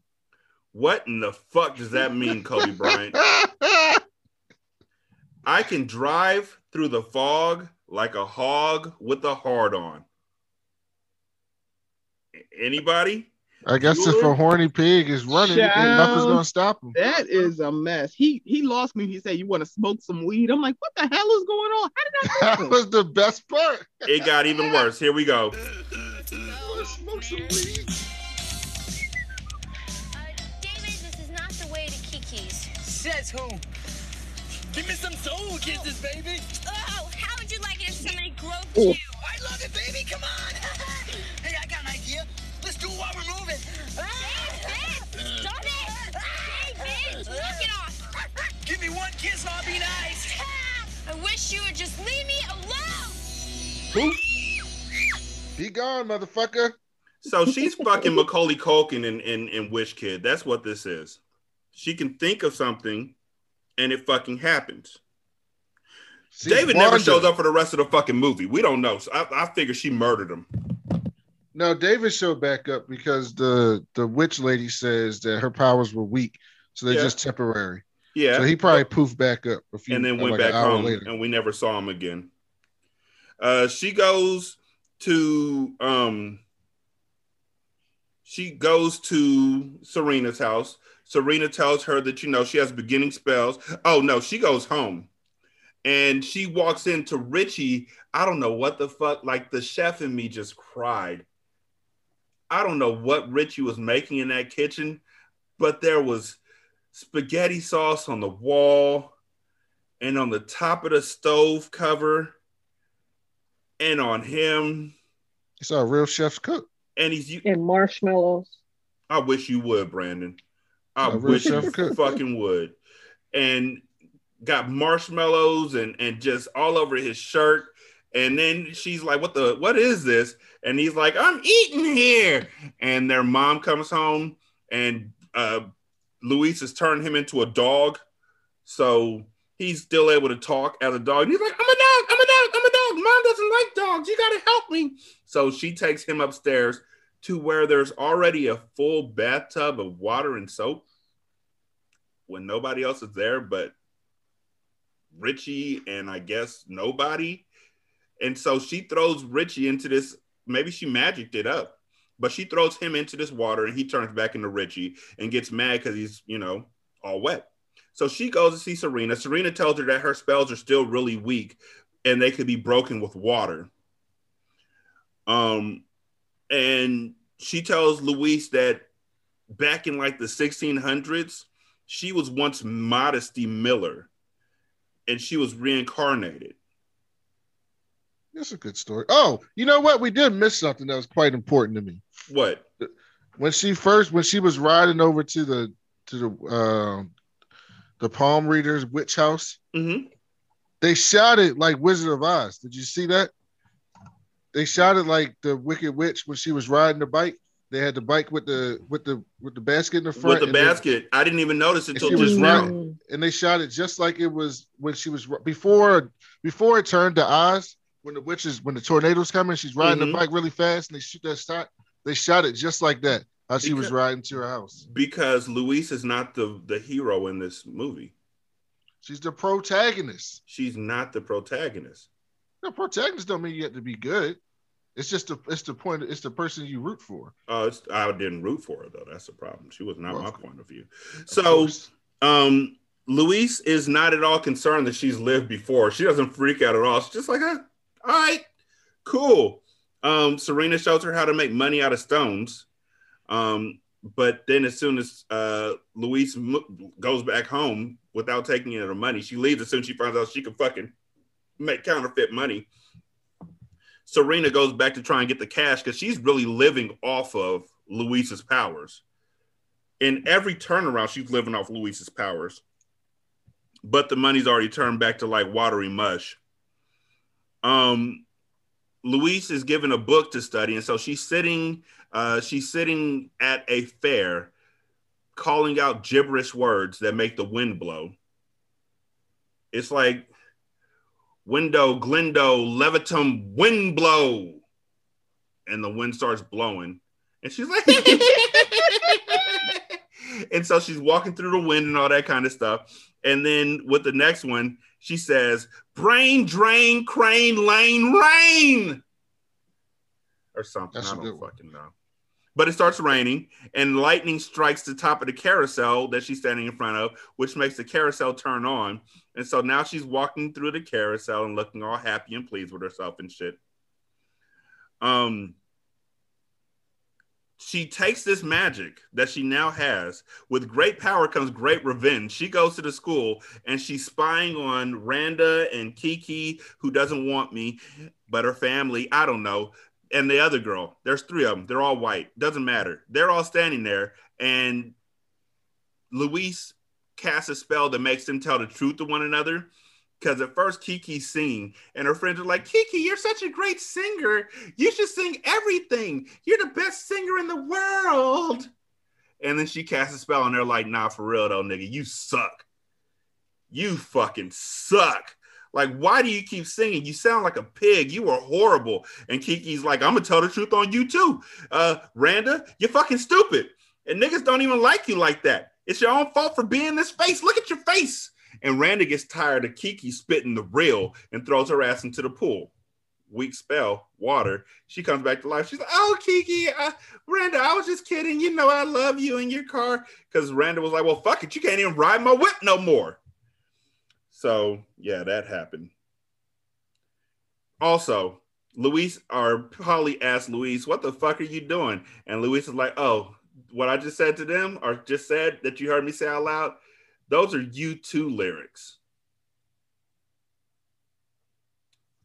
What in the fuck does that mean, Kobe Bryant? I can drive through the fog like a hog with a heart on. Anybody? I guess if a horny pig is running, Child, nothing's gonna stop him. That is a mess. He he lost me. He said, "You want to smoke some weed?" I'm like, "What the hell is going on? How did I?" that was the best part. it got even worse. Here we go. smoke some weed. Says who? Give me some soul kisses, baby. Oh, how would you like it if somebody groped oh. you? I love it, baby. Come on. hey, I got an idea. Let's do it while we're moving. David, stop it! David, knock it off! Give me one kiss and I'll be nice. I wish you would just leave me alone. Who? Be gone, motherfucker. So she's fucking Macaulay Culkin in, in, in Wish Kid. That's what this is. She can think of something and it fucking happens. She's David Wanda. never shows up for the rest of the fucking movie. We don't know. So I, I figure she murdered him. No, David showed back up because the the witch lady says that her powers were weak, so they're yeah. just temporary. Yeah. So he probably poofed back up a few, and then went like back home, later. and we never saw him again. Uh, she goes to um, she goes to Serena's house. Serena tells her that you know she has beginning spells. Oh no, she goes home and she walks into Richie. I don't know what the fuck. Like the chef in me just cried I don't know what Richie was making in that kitchen, but there was spaghetti sauce on the wall and on the top of the stove cover and on him. It's a real chef's cook. And he's and marshmallows. I wish you would, Brandon. I wish you cook. fucking would. And got marshmallows and and just all over his shirt. And then she's like, "What the? What is this?" and he's like, I'm eating here. And their mom comes home and uh, Louise has turned him into a dog. So he's still able to talk as a dog. And he's like, I'm a dog, I'm a dog, I'm a dog. Mom doesn't like dogs. You got to help me. So she takes him upstairs to where there's already a full bathtub of water and soap when nobody else is there but Richie and I guess nobody. And so she throws Richie into this maybe she magicked it up, but she throws him into this water and he turns back into Richie and gets mad because he's, you know, all wet. So she goes to see Serena. Serena tells her that her spells are still really weak and they could be broken with water. Um, and she tells Louise that back in like the 1600s, she was once Modesty Miller and she was reincarnated. That's a good story. Oh, you know what? We did miss something that was quite important to me. What? When she first, when she was riding over to the to the uh, the palm readers witch house, mm-hmm. They shouted like Wizard of Oz. Did you see that? They shot it like the Wicked Witch when she was riding the bike. They had the bike with the with the with the basket in the front. With the basket, I didn't even notice until just now. And they shot it just like it was when she was before before it turned to Oz. When the witches, when the tornadoes coming, she's riding mm-hmm. the bike really fast, and they shoot that shot. They shot it just like that. How she was riding to her house. Because Louise is not the the hero in this movie. She's the protagonist. She's not the protagonist. The protagonist don't mean you have to be good. It's just the it's the point. It's the person you root for. Oh, I didn't root for her though. That's the problem. She was not well, my point of view. Of so, course. um, Louise is not at all concerned that she's lived before. She doesn't freak out at all. She's just like, all right, cool. Um, Serena shows her how to make money out of stones. Um, but then as soon as uh, Louise m- goes back home without taking any of the money, she leaves as soon as she finds out she can fucking make counterfeit money. Serena goes back to try and get the cash because she's really living off of Louise's powers. In every turnaround, she's living off Louise's powers. But the money's already turned back to like watery mush. Um, Louise is given a book to study, and so she's sitting uh, she's sitting at a fair calling out gibberish words that make the wind blow. It's like window, glindo, levitum, wind blow. And the wind starts blowing. And she's like, and so she's walking through the wind and all that kind of stuff. And then with the next one, she says, brain drain, crane, lane, rain. Or something. That's I don't fucking know. But it starts raining, and lightning strikes the top of the carousel that she's standing in front of, which makes the carousel turn on. And so now she's walking through the carousel and looking all happy and pleased with herself and shit. Um, she takes this magic that she now has. With great power comes great revenge. She goes to the school and she's spying on Randa and Kiki, who doesn't want me, but her family, I don't know and the other girl. There's three of them. They're all white. Doesn't matter. They're all standing there, and Louise casts a spell that makes them tell the truth to one another. Because at first Kiki's singing, and her friends are like, "Kiki, you're such a great singer. You should sing everything. You're the best singer in the world." And then she casts a spell, and they're like, "Nah, for real though, nigga, you suck. You fucking suck." Like, why do you keep singing? You sound like a pig. You are horrible. And Kiki's like, I'm gonna tell the truth on you too. Uh, Randa, you're fucking stupid. And niggas don't even like you like that. It's your own fault for being this face. Look at your face. And Randa gets tired of Kiki spitting the real and throws her ass into the pool. Weak spell, water. She comes back to life. She's like, "Oh, Kiki, uh, Randa, I was just kidding. You know I love you in your car." Because Randa was like, "Well, fuck it, you can't even ride my whip no more." So yeah, that happened. Also, Louise or Polly asked Louise, "What the fuck are you doing?" And Louise is like, "Oh, what I just said to them, or just said that you heard me say out loud, those are U2 lyrics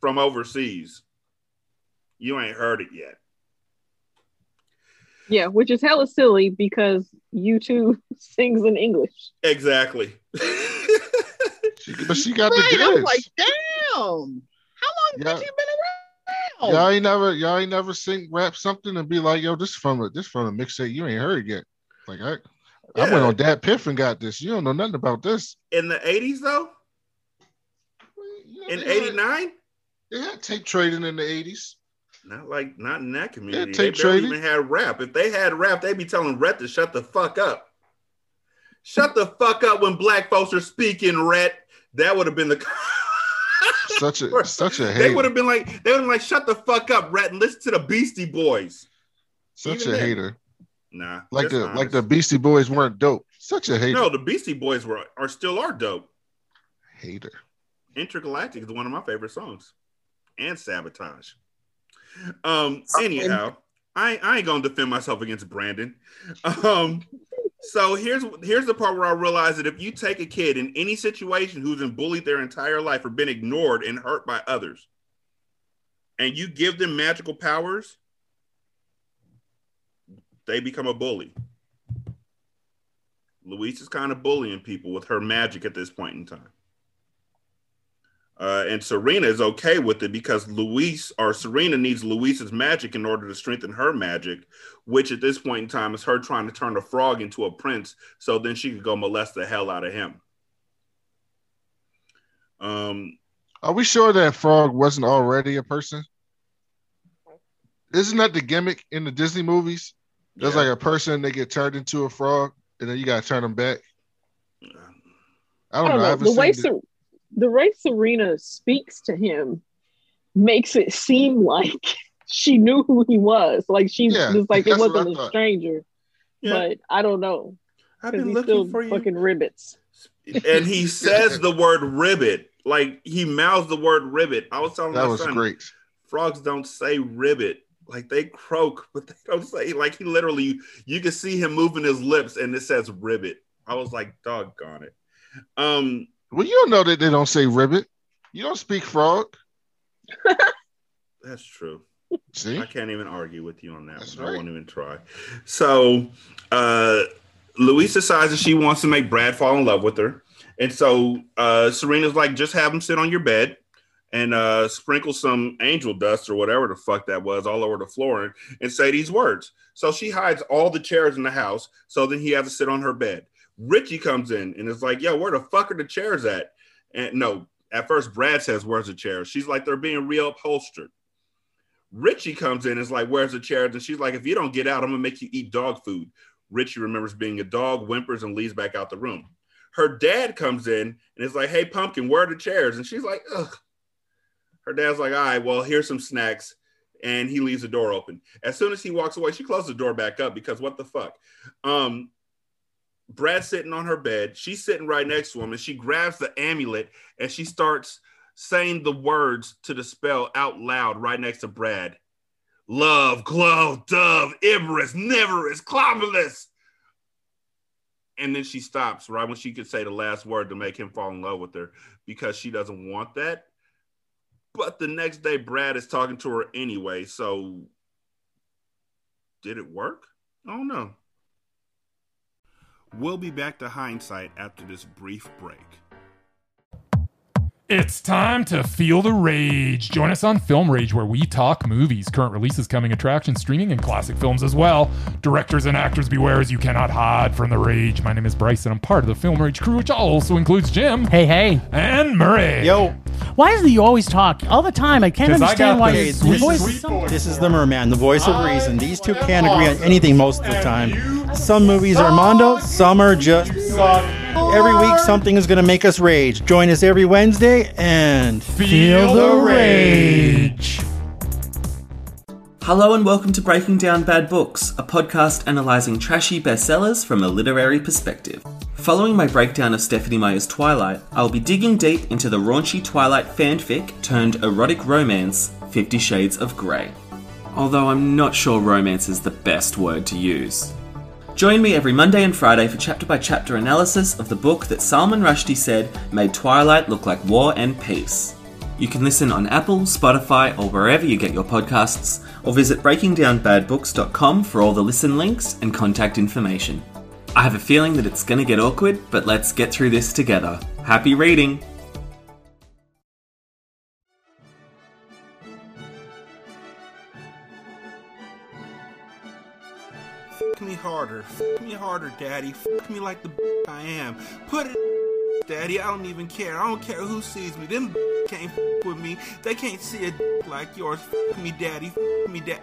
from overseas. You ain't heard it yet." Yeah, which is hella silly because U2 sings in English. Exactly. She, but she got right, the goods. I was like, damn. How long yeah. has she been around? Y'all ain't never, y'all ain't never sing rap something and be like, yo, this from a this from a mixtape you ain't heard yet. Like I, yeah. I went on DatPiff and got this. You don't know nothing about this. In the '80s though. in '89. They had tape trading in the '80s. Not like not in that community. They, they barely even had rap. If they had rap, they'd be telling Rhet to shut the fuck up. Shut the fuck up when black folks are speaking, Rhet that would have been the such a such a hate. They would have been like they would have been like shut the fuck up, Rat, and listen to the Beastie Boys. Such Even a then. hater. Nah, like the honest. like the Beastie Boys weren't dope. Such a hater. No, the Beastie Boys were are still are dope. Hater. Intergalactic is one of my favorite songs, and Sabotage. Um. Anyhow, I I ain't gonna defend myself against Brandon. Um. So here's here's the part where I realize that if you take a kid in any situation who's been bullied their entire life or been ignored and hurt by others, and you give them magical powers, they become a bully. Louise is kind of bullying people with her magic at this point in time. Uh, and Serena is okay with it because Louise or Serena needs Louise's magic in order to strengthen her magic, which at this point in time is her trying to turn a frog into a prince so then she could go molest the hell out of him. Um, Are we sure that frog wasn't already a person? Isn't that the gimmick in the Disney movies? There's yeah. like a person they get turned into a frog, and then you gotta turn them back. I don't, I don't know. know. The way Ser- the way Serena speaks to him makes it seem like she knew who he was. Like she's yeah, was like it wasn't a stranger. Yeah. But I don't know. I've been looking for you. Fucking ribbits. And he says the word ribbit. Like he mouths the word ribbit. I was telling that was son, great. Frogs don't say ribbit. Like they croak, but they don't say like he literally you can see him moving his lips and it says ribbit. I was like, doggone it. Um well, you don't know that they don't say ribbit. You don't speak frog. That's true. See? I can't even argue with you on that That's one. Right. I won't even try. So uh Louise decides that she wants to make Brad fall in love with her. And so uh Serena's like, just have him sit on your bed and uh, sprinkle some angel dust or whatever the fuck that was all over the floor and, and say these words. So she hides all the chairs in the house. So then he has to sit on her bed. Richie comes in and is like, yo, where the fuck are the chairs at? And no, at first Brad says, where's the chairs? She's like, they're being reupholstered. Richie comes in and is like, where's the chairs? And she's like, if you don't get out, I'm gonna make you eat dog food. Richie remembers being a dog, whimpers, and leaves back out the room. Her dad comes in and is like, hey, pumpkin, where are the chairs? And she's like, ugh her dad's like, all right, well, here's some snacks. And he leaves the door open. As soon as he walks away, she closes the door back up because what the fuck? Um, Brad's sitting on her bed. She's sitting right next to him, and she grabs the amulet and she starts saying the words to the spell out loud right next to Brad. Love, glove, dove, Iberus, neverus, cloveless. And then she stops right when she could say the last word to make him fall in love with her because she doesn't want that. But the next day, Brad is talking to her anyway. So, did it work? I don't know. We'll be back to hindsight after this brief break. It's time to feel the rage. Join us on Film Rage, where we talk movies, current releases, coming attractions, streaming, and classic films as well. Directors and actors, beware as you cannot hide from the rage. My name is Bryce, and I'm part of the Film Rage crew, which also includes Jim. Hey, hey. And Murray. Yo. Why is it you always talk all the time? I can't understand I why your voice is so. This is the Merman, the voice of reason. These two can't agree on anything most of the time. Some movies are Mondo, some are just suck. Every week, something is going to make us rage. Join us every Wednesday and feel the rage. Hello and welcome to Breaking Down Bad Books, a podcast analysing trashy bestsellers from a literary perspective. Following my breakdown of Stephenie Meyer's Twilight, I'll be digging deep into the raunchy Twilight fanfic turned erotic romance, Fifty Shades of Grey. Although I'm not sure romance is the best word to use. Join me every Monday and Friday for chapter by chapter analysis of the book that Salman Rushdie said made Twilight look like war and peace. You can listen on Apple, Spotify, or wherever you get your podcasts, or visit breakingdownbadbooks.com for all the listen links and contact information. I have a feeling that it's going to get awkward, but let's get through this together. Happy reading! Me harder. Fuck me harder, daddy. Fuck me like the I am. Put it, daddy. I don't even care. I don't care who sees me. Them can't with me. They can't see a like yours. Fuck me, daddy. Fuck me, dad.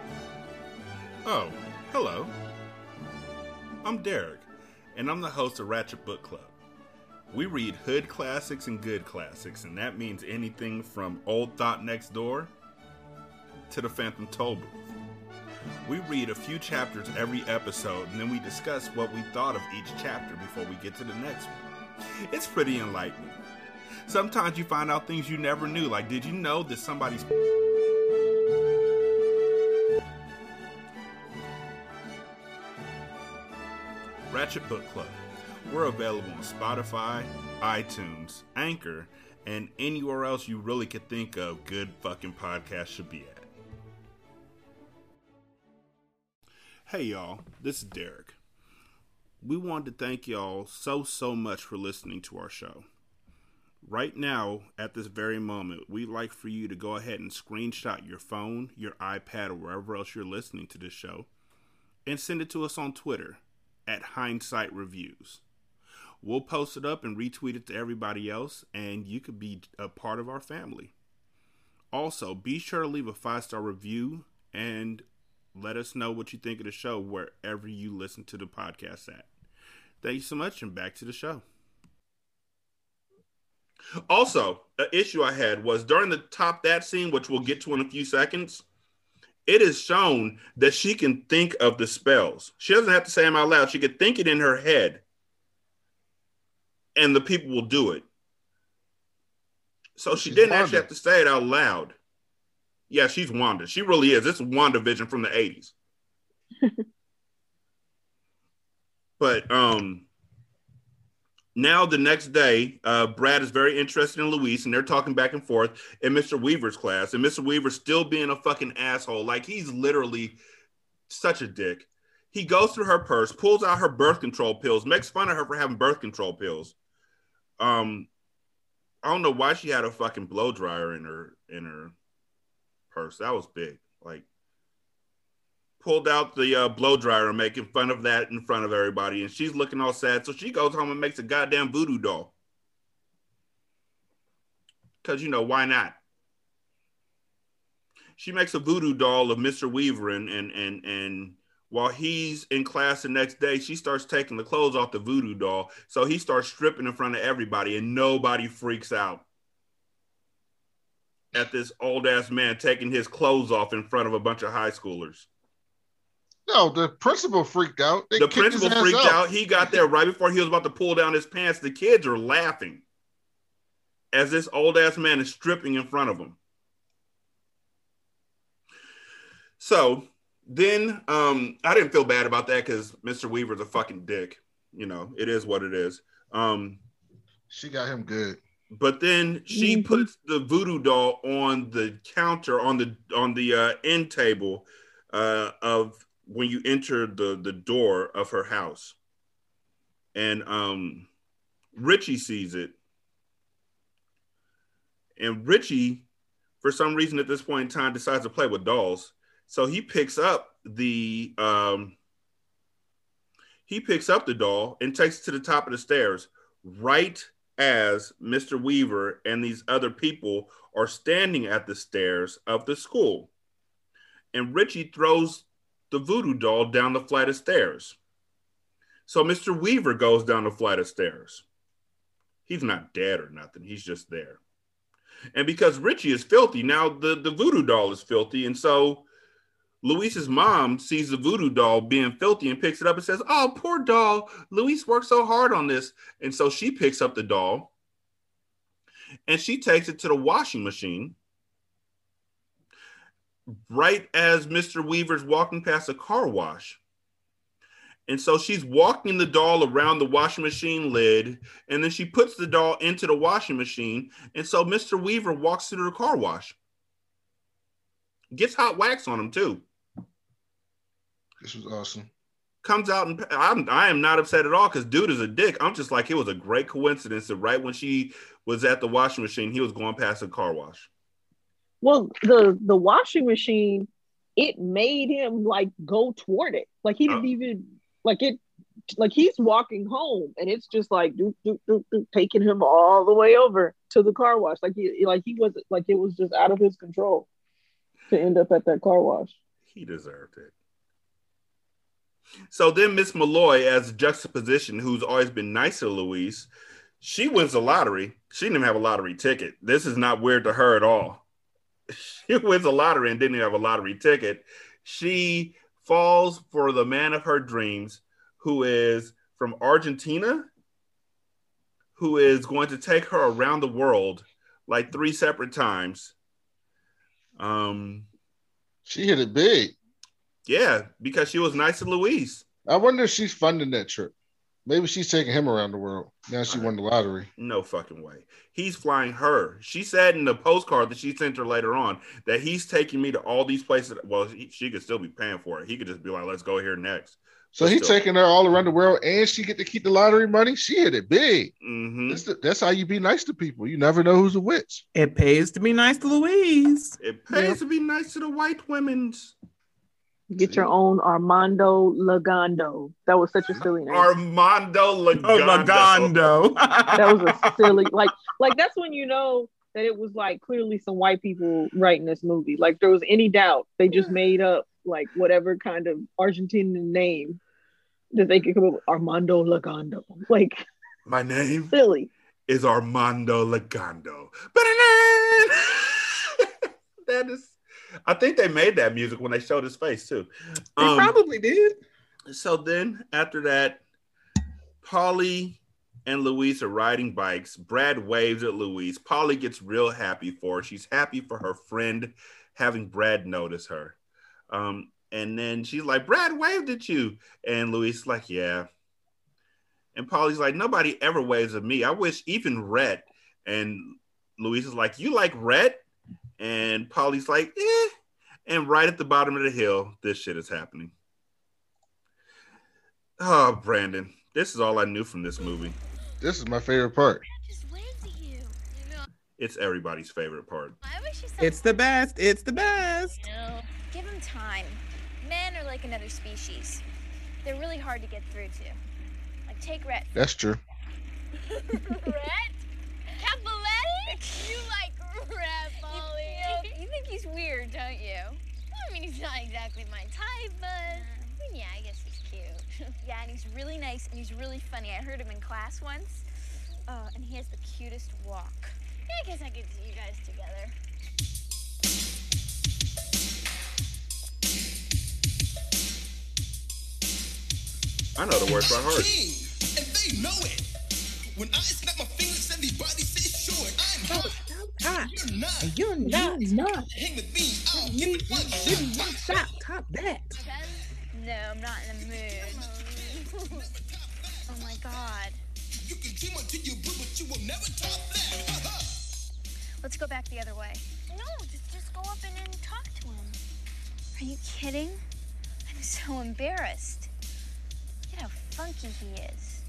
Oh, hello. I'm Derek, and I'm the host of Ratchet Book Club. We read hood classics and good classics, and that means anything from Old Thought Next Door to the Phantom Tollbooth. We read a few chapters every episode and then we discuss what we thought of each chapter before we get to the next one. It's pretty enlightening. Sometimes you find out things you never knew, like did you know that somebody's Ratchet Book Club. We're available on Spotify, iTunes, Anchor, and anywhere else you really could think of good fucking podcasts should be at. Hey y'all, this is Derek. We wanted to thank y'all so, so much for listening to our show. right now, at this very moment, we'd like for you to go ahead and screenshot your phone, your iPad, or wherever else you're listening to this show, and send it to us on Twitter at Hindsight Reviews. We'll post it up and retweet it to everybody else, and you could be a part of our family. Also, be sure to leave a five star review and let us know what you think of the show wherever you listen to the podcast at. Thank you so much, and back to the show. Also, an issue I had was during the top that scene, which we'll get to in a few seconds. It is shown that she can think of the spells. She doesn't have to say them out loud. She could think it in her head, and the people will do it. So she she's didn't Wanda. actually have to say it out loud. Yeah, she's Wanda. She really is. It's WandaVision from the 80s. but um now the next day, uh, Brad is very interested in Louise, and they're talking back and forth in Mr. Weaver's class, and Mr. Weaver's still being a fucking asshole. Like he's literally such a dick. He goes through her purse, pulls out her birth control pills, makes fun of her for having birth control pills. Um, I don't know why she had a fucking blow dryer in her in her purse. That was big. Like pulled out the uh, blow dryer making fun of that in front of everybody, and she's looking all sad. So she goes home and makes a goddamn voodoo doll. Cause you know why not? She makes a voodoo doll of Mr. Weaver, and and and and while he's in class the next day, she starts taking the clothes off the voodoo doll. So he starts stripping in front of everybody, and nobody freaks out at this old ass man taking his clothes off in front of a bunch of high schoolers. No, the principal freaked out. They the principal freaked out. out. He got there right before he was about to pull down his pants. The kids are laughing as this old ass man is stripping in front of them. So then um, I didn't feel bad about that because Mr. Weaver's a fucking dick. You know, it is what it is. Um, she got him good. But then she mm-hmm. puts the voodoo doll on the counter on the on the uh, end table uh, of when you enter the the door of her house, and um, Richie sees it, and Richie, for some reason at this point in time, decides to play with dolls. So he picks up the um, he picks up the doll and takes it to the top of the stairs, right as Mr. Weaver and these other people are standing at the stairs of the school. And Richie throws the voodoo doll down the flight of stairs. So Mr. Weaver goes down the flight of stairs. He's not dead or nothing, he's just there. And because Richie is filthy, now the, the voodoo doll is filthy. And so Louise's mom sees the voodoo doll being filthy and picks it up and says, Oh, poor doll. Louise worked so hard on this. And so she picks up the doll and she takes it to the washing machine right as Mr. Weaver's walking past a car wash. And so she's walking the doll around the washing machine lid, and then she puts the doll into the washing machine. And so Mr. Weaver walks through the car wash. Gets hot wax on him too. This was awesome. Comes out and I'm I am not upset at all because dude is a dick. I'm just like it was a great coincidence that right when she was at the washing machine, he was going past a car wash. Well, the the washing machine, it made him like go toward it. Like he didn't oh. even like it. Like he's walking home, and it's just like do do do taking him all the way over to the car wash. Like he like he was like it was just out of his control to end up at that car wash. He deserved it. So then Miss Malloy, as juxtaposition, who's always been nice to Louise, she wins the lottery. She didn't even have a lottery ticket. This is not weird to her at all she wins a lottery and didn't even have a lottery ticket. She falls for the man of her dreams, who is from Argentina, who is going to take her around the world like three separate times. Um, she hit it big. Yeah, because she was nice to Louise. I wonder if she's funding that trip. Maybe she's taking him around the world. Now she won the lottery. No fucking way. He's flying her. She said in the postcard that she sent her later on that he's taking me to all these places. Well, he, she could still be paying for it. He could just be like, let's go here next. So he taking her all around the world, and she get to keep the lottery money. She hit it big. Mm-hmm. That's, the, that's, how you be nice to people. You never know who's a witch. It pays to be nice to Louise. It pays to be nice to the white women's. Get your own Armando Lagando. That was such a silly name. Armando Lagando. Oh, Lagando. that was a silly like like that's when you know that it was like clearly some white people writing this movie. Like there was any doubt, they just made up like whatever kind of Argentinian name that they could come up with Armando Lagando. Like my name silly is Armando Lagando. that is I think they made that music when they showed his face too. They um, probably did. So then after that, Polly and Louise are riding bikes. Brad waves at Louise. Polly gets real happy for her. She's happy for her friend having Brad notice her. Um, and then she's like, Brad waved at you. And Louise's like, yeah. And Polly's like, nobody ever waves at me. I wish even Rhet. And Louise is like, you like Rhet? And Polly's like, eh. And right at the bottom of the hill, this shit is happening. Oh, Brandon, this is all I knew from this movie. This is my favorite part. It's everybody's favorite part. It's the best. It's the best. Give them time. Men are like another species. They're really hard to get through to. Like take Rhet. That's true. Rhet? Capoletti? You like Rhet, Molly. You, you, you, think he's weird, don't you? Well, I mean, he's not exactly my type, but I mean, yeah, I guess he's cute. yeah, and he's really nice and he's really funny. I heard him in class once. Uh, and he has the cutest walk. Yeah, I guess I could see you guys together. I know the words by heart. And they know it. When I snap my fingers, everybody says short. I'm hot. You're not. You're not. You're not. Hang with me. I'll give it one shot. Give one. Top that. No, I'm not in the mood. oh my god. You can dream until you blue, but you will never top that. Uh-huh. Let's go back the other way. No, just just go up and, and talk to him. Are you kidding? I'm so embarrassed. Look at how funky he is.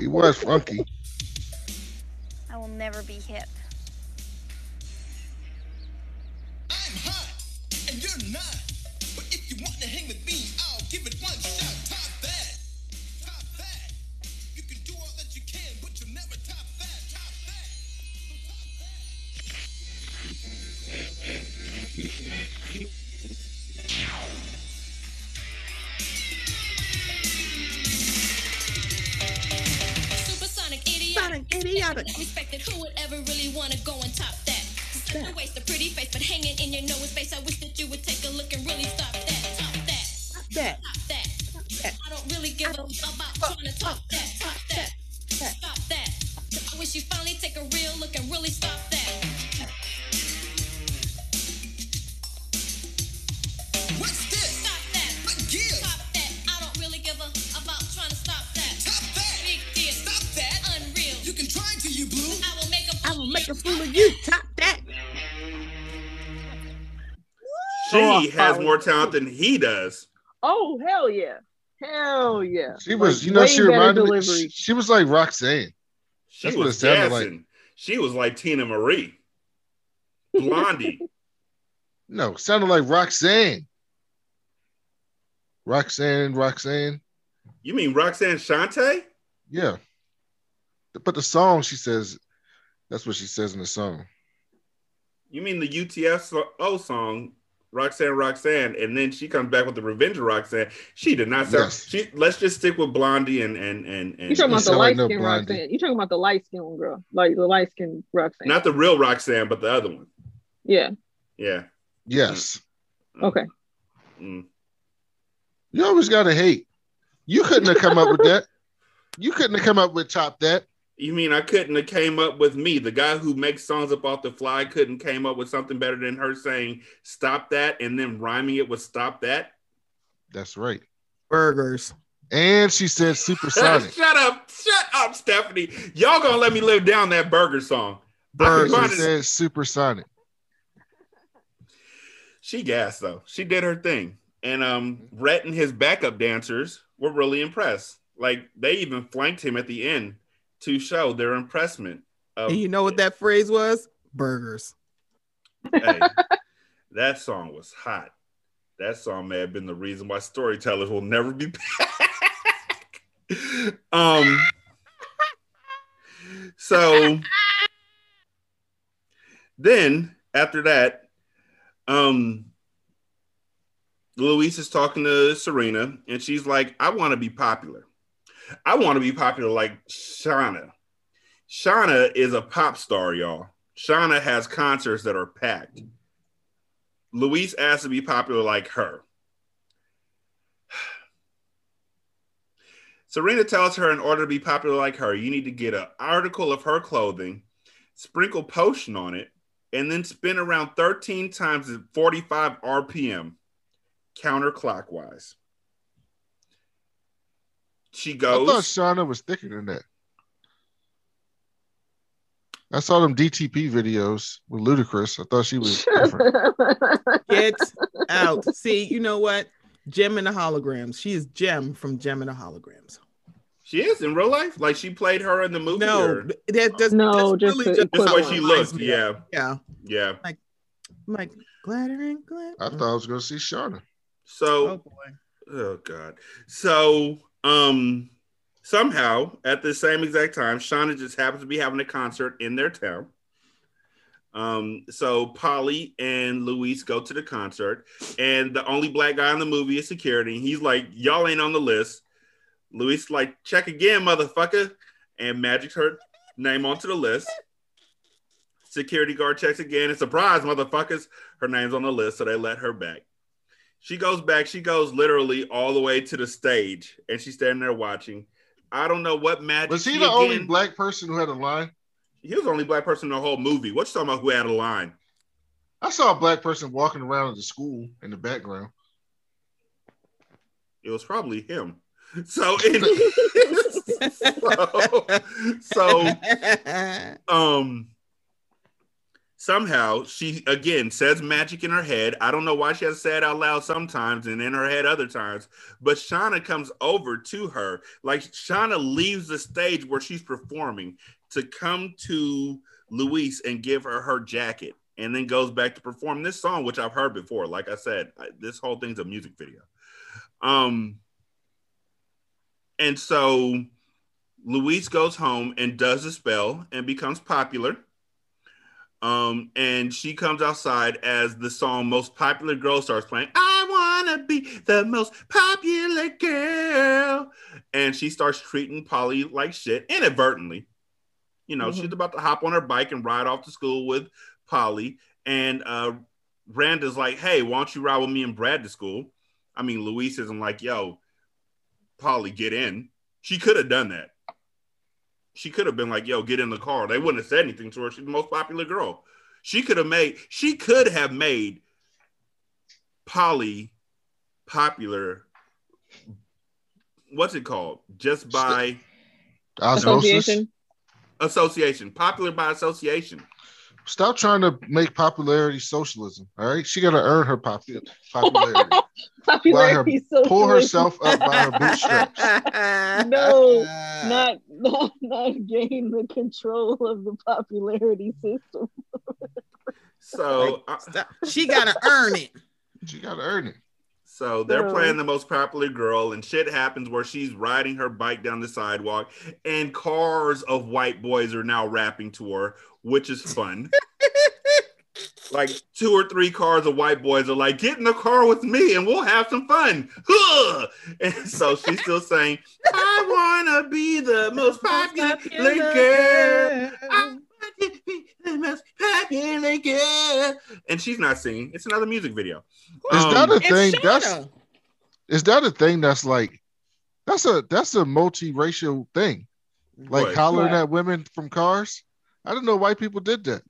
he was funky. I will never be hip. I'm hot, and you're not. But if you want to hang with Respected, who would ever really want to go and top that? Such a waste of pretty face, but hanging in your nose face. I wish that you would take a look and really stop that. Top that. Top that. Top that. that. I don't really give a about trying to top that. Top that. Stop that. I wish you finally take a real look and really stop that. What's make a I will make a fool of you. Top that. She oh, has more talent than he does. Oh hell yeah, hell mm. yeah! She was, like, you know, she reminded me. She, she, was like Roxanne. She That's was dancing. Like. She was like Teena Marie, Blondie. no, sounded like Roxanne. Roxanne, Roxanne. You mean Roxanne Shante? Yeah. But the song, she says, that's what she says in the song. You mean the UTFO song, Roxanne, Roxanne, and then she comes back with the Revenge of Roxanne. She did not sound. Yes. She let's just stick with Blondie and and and. and you talking about the light skin Roxanne? You talking about the light skin girl, like the light skin Roxanne? Not the real Roxanne, but the other one. Yeah. Yeah. Yes. Mm. Okay. Mm. You always gotta hate. You couldn't have come up with that. You couldn't have come up with top that. You mean I couldn't have came up with me? The guy who makes songs up off the fly couldn't came up with something better than her saying "stop that" and then rhyming it with "stop that." That's right. Burgers. And she said supersonic. shut up, shut up, Stephanie. Y'all gonna let me live down that burger song. Burger said supersonic. She gassed though. She did her thing. And um, Rhet and his backup dancers were really impressed. Like they even flanked him at the end to show their impressment. Of, and you know what that phrase was? Burgers. Hey, that song was hot. That song may have been the reason why storytellers will never be back. um. So then after that, um, Louise is talking to Serena, and she's like, I want to be popular. I want to be popular like Shauna. Shauna is a pop star, y'all. Shauna has concerts that are packed. Louise asked to be popular like her. Serena tells her in order to be popular like her, you need to get an article of her clothing, sprinkle potion on it, and then spin around 13 times at 45 RPM counterclockwise. She goes. I thought Shauna was thicker than that. I saw them DTP videos with Ludacris. I thought she was different. Get out. See, you know what? Jem and the holograms. She is Jem from Jem and the holograms. She is in real life. Like she played her in the movie. No, or... that does no. Just, really just that's the way she looks. Yeah, yeah, yeah. Like, like glitter and glitter. I thought I was gonna see Shauna. So, oh boy, oh god. So, um, somehow at the same exact time, Shauna just happens to be having a concert in their town. Um, so Polly and Louise go to the concert, and the only black guy in the movie is security. He's like, "Y'all ain't on the list." Louise like, check again, motherfucker, and magics her name onto the list. Security guard checks again, and surprise, motherfuckers, her name's on the list, so they let her back. She goes back. She goes literally all the way to the stage, and she's standing there watching. I don't know what magic. Was he the again, only black person who had a line? He was the only black person in the whole movie. What you talking about? Who had a line? I saw a black person walking around the school in the background. It was probably him. So, in, so, so, um, somehow she again says magic in her head. I don't know why she has to say it out loud sometimes and in her head other times. But Shauna comes over to her, like Shauna leaves the stage where she's performing to come to Louise and give her her jacket, and then goes back to perform this song, which I've heard before. Like I said, this whole thing's a music video. Um, and so Louise goes home and does a spell and becomes popular. Um, and she comes outside as the song Most Popular Girl starts playing. I wanna be the most popular girl. And she starts treating Polly like shit inadvertently. You know, mm-hmm. she's about to hop on her bike and ride off to school with Polly. And uh Randa's like, hey, why don't you ride with me and Brad to school? I mean, Louise isn't like, yo, Polly get in. She could have done that. She could have been like, yo, get in the car. They wouldn't have said anything to her. She's the most popular girl. She could have made, she could have made Polly popular. What's it called? Just by association. Association. Popular by association. Stop trying to make popularity socialism. All right, she got to earn her popu- popularity. popularity her, pull herself up by her bootstraps. no, not not not gain the control of the popularity system. so like, uh, she got to earn it. She got to earn it. So they're playing the most popular girl, and shit happens where she's riding her bike down the sidewalk, and cars of white boys are now rapping to her, which is fun. like two or three cars of white boys are like, get in the car with me and we'll have some fun. And so she's still saying, I wanna be the most popular girl. I And she's not singing. It's another music video. Is um, that a thing? That's is that a thing that's like that's a that's a multiracial thing. Like what? hollering what? at women from cars. I didn't know white people did that.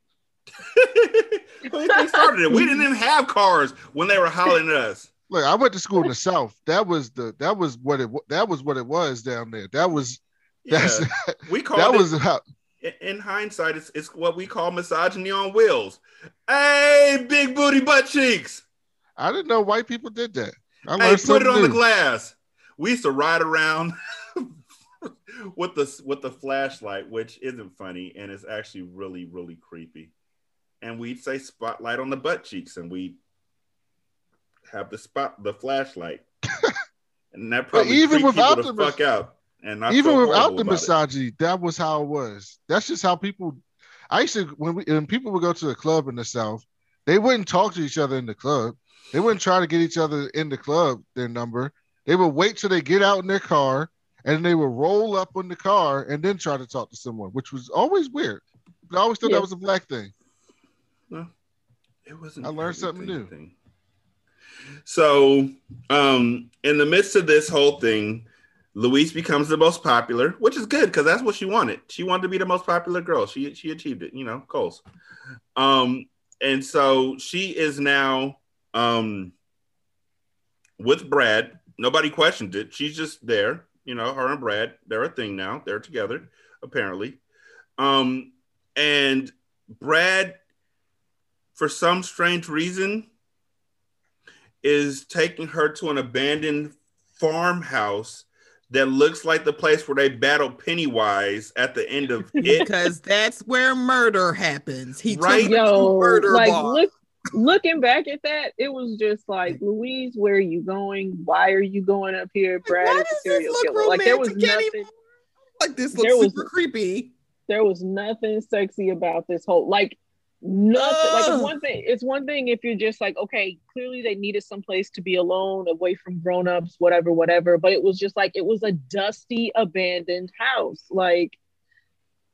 they started it. We didn't even have cars when they were hollering at us. Look, I went to school in the South. That was the that was what it that was what it was down there. That was that's we called that it, was how in hindsight, it's, it's what we call misogyny on wheels. Hey, big booty butt cheeks. I didn't know white people did that. hey, put it on new. the glass. We used to ride around with the with the flashlight, which isn't funny and it's actually really really creepy. And we'd say spotlight on the butt cheeks, and we have the spot the flashlight, and that probably even without the fuck out. And even without the misogyny, it. that was how it was. That's just how people. I used to when we, when people would go to a club in the South, they wouldn't talk to each other in the club. They wouldn't try to get each other in the club their number. They would wait till they get out in their car and they would roll up on the car and then try to talk to someone, which was always weird. But I always thought yeah. that was a black thing. No, it wasn't. I learned something new. Thing. So, um, in the midst of this whole thing, Louise becomes the most popular, which is good because that's what she wanted. She wanted to be the most popular girl. She she achieved it, you know, Coles. Um, and so she is now um with Brad. Nobody questioned it. She's just there. You know, her and Brad, they're a thing now. They're together, apparently. Um, and Brad, for some strange reason, is taking her to an abandoned farmhouse that looks like the place where they battle Pennywise at the end of it. because that's where murder happens. He right, yo, murder like bar. look, looking back at that, it was just like Louise, where are you going? Why are you going up here? Brad is a serial killer. Like there was nothing. Like this looks super was, creepy. There was nothing sexy about this whole like nothing like it's one thing it's one thing if you're just like okay clearly they needed some place to be alone away from grown-ups whatever whatever but it was just like it was a dusty abandoned house like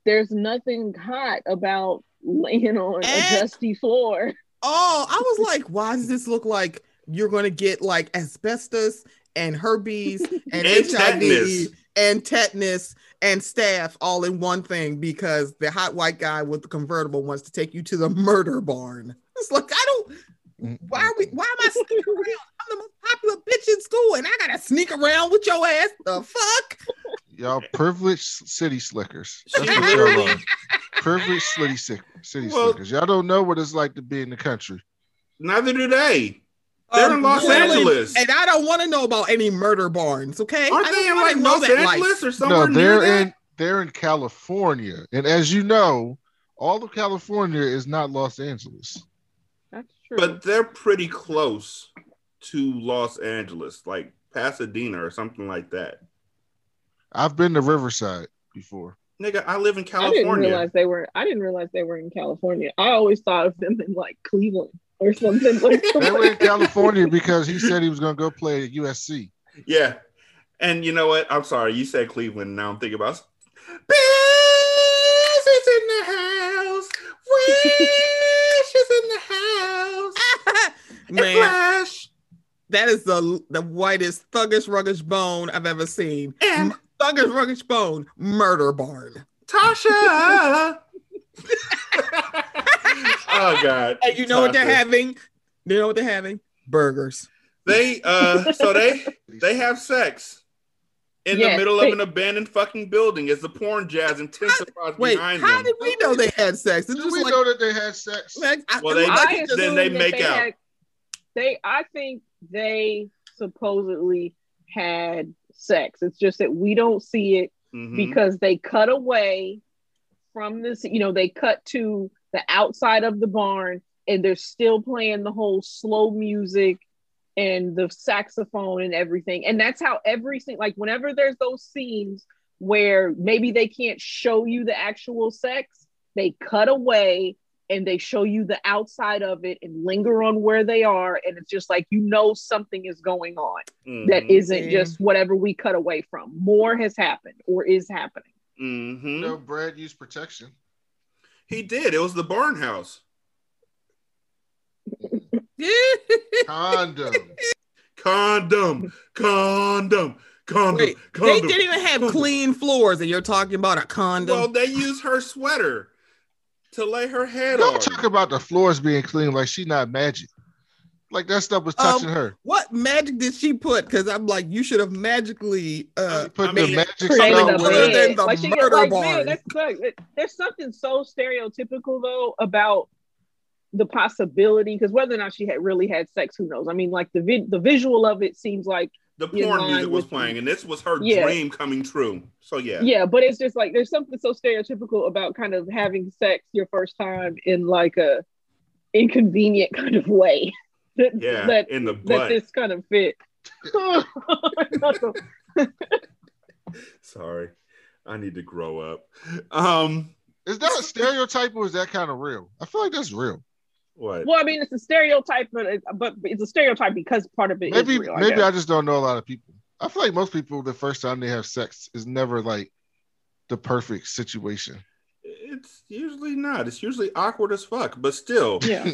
there's nothing hot about laying on and, a dusty floor oh i was like why does this look like you're gonna get like asbestos and herpes and, and hiv tetanus. And tetanus and staff all in one thing because the hot white guy with the convertible wants to take you to the murder barn. It's like I don't. Why are we? Why am I sneaking around? I'm the most popular bitch in school, and I gotta sneak around with your ass. The fuck? Y'all privileged city slickers. That's what y'all are. Privileged city, city well, slickers. Y'all don't know what it's like to be in the country. Neither do they. They're um, in Los Angeles, and I don't want to know about any murder barns. Okay, aren't they in like Los Angeles life. or somewhere? No, they're in they're in California, and as you know, all of California is not Los Angeles. That's true, but they're pretty close to Los Angeles, like Pasadena or something like that. I've been to Riverside before. Nigga, I live in California. I didn't realize they were. I didn't realize they were in California. I always thought of them in like Cleveland or something like They were in California because he said he was going to go play at USC. Yeah. And you know what? I'm sorry. You said Cleveland. Now I'm thinking about Biz is in the house. Wish is in the house. Man, Flash. that is the the whitest thuggish ruggish bone I've ever seen. And thuggish ruggish bone, murder barn. Tasha. Oh God! And you know what they're having? You know what they're having? Burgers. They uh, so they they have sex in the middle they, of an abandoned fucking building as the porn jazz intensifies wait, behind how them. How did we know they had sex? Did we like, know that they had sex? Like, well, they I then they make they out. Had, they, I think they supposedly had sex. It's just that we don't see it mm-hmm. because they cut away from this. You know, they cut to the outside of the barn and they're still playing the whole slow music and the saxophone and everything. And that's how everything, like whenever there's those scenes where maybe they can't show you the actual sex, they cut away and they show you the outside of it and linger on where they are. And it's just like, you know, something is going on mm-hmm. that isn't just whatever we cut away from. More has happened or is happening. Mm-hmm. No, Brad used protection. He did. It was the barn house. condom. Condom. Condom. Condom. Wait, condom. They didn't even have condom. clean floors, and you're talking about a condom. Well, they use her sweater to lay her head on. Don't talk about the floors being clean like she's not magic. Like that stuff was touching um, her. What magic did she put? Because I'm like, you should have magically uh, put I the mean, magic spell than the like murder like, barn. Man, that's, there's something so stereotypical though about the possibility because whether or not she had really had sex, who knows? I mean, like the vi- the visual of it seems like the porn music was playing, and this was her yeah. dream coming true. So yeah, yeah, but it's just like there's something so stereotypical about kind of having sex your first time in like a inconvenient kind of way. That, yeah, that, in the butt. that this kind of fit. Sorry, I need to grow up. Um, is that a stereotype or is that kind of real? I feel like that's real. What? Well, I mean, it's a stereotype, but it's, but it's a stereotype because part of it maybe real, maybe I, I just don't know a lot of people. I feel like most people, the first time they have sex is never like the perfect situation. It's usually not. It's usually awkward as fuck. But still, yeah.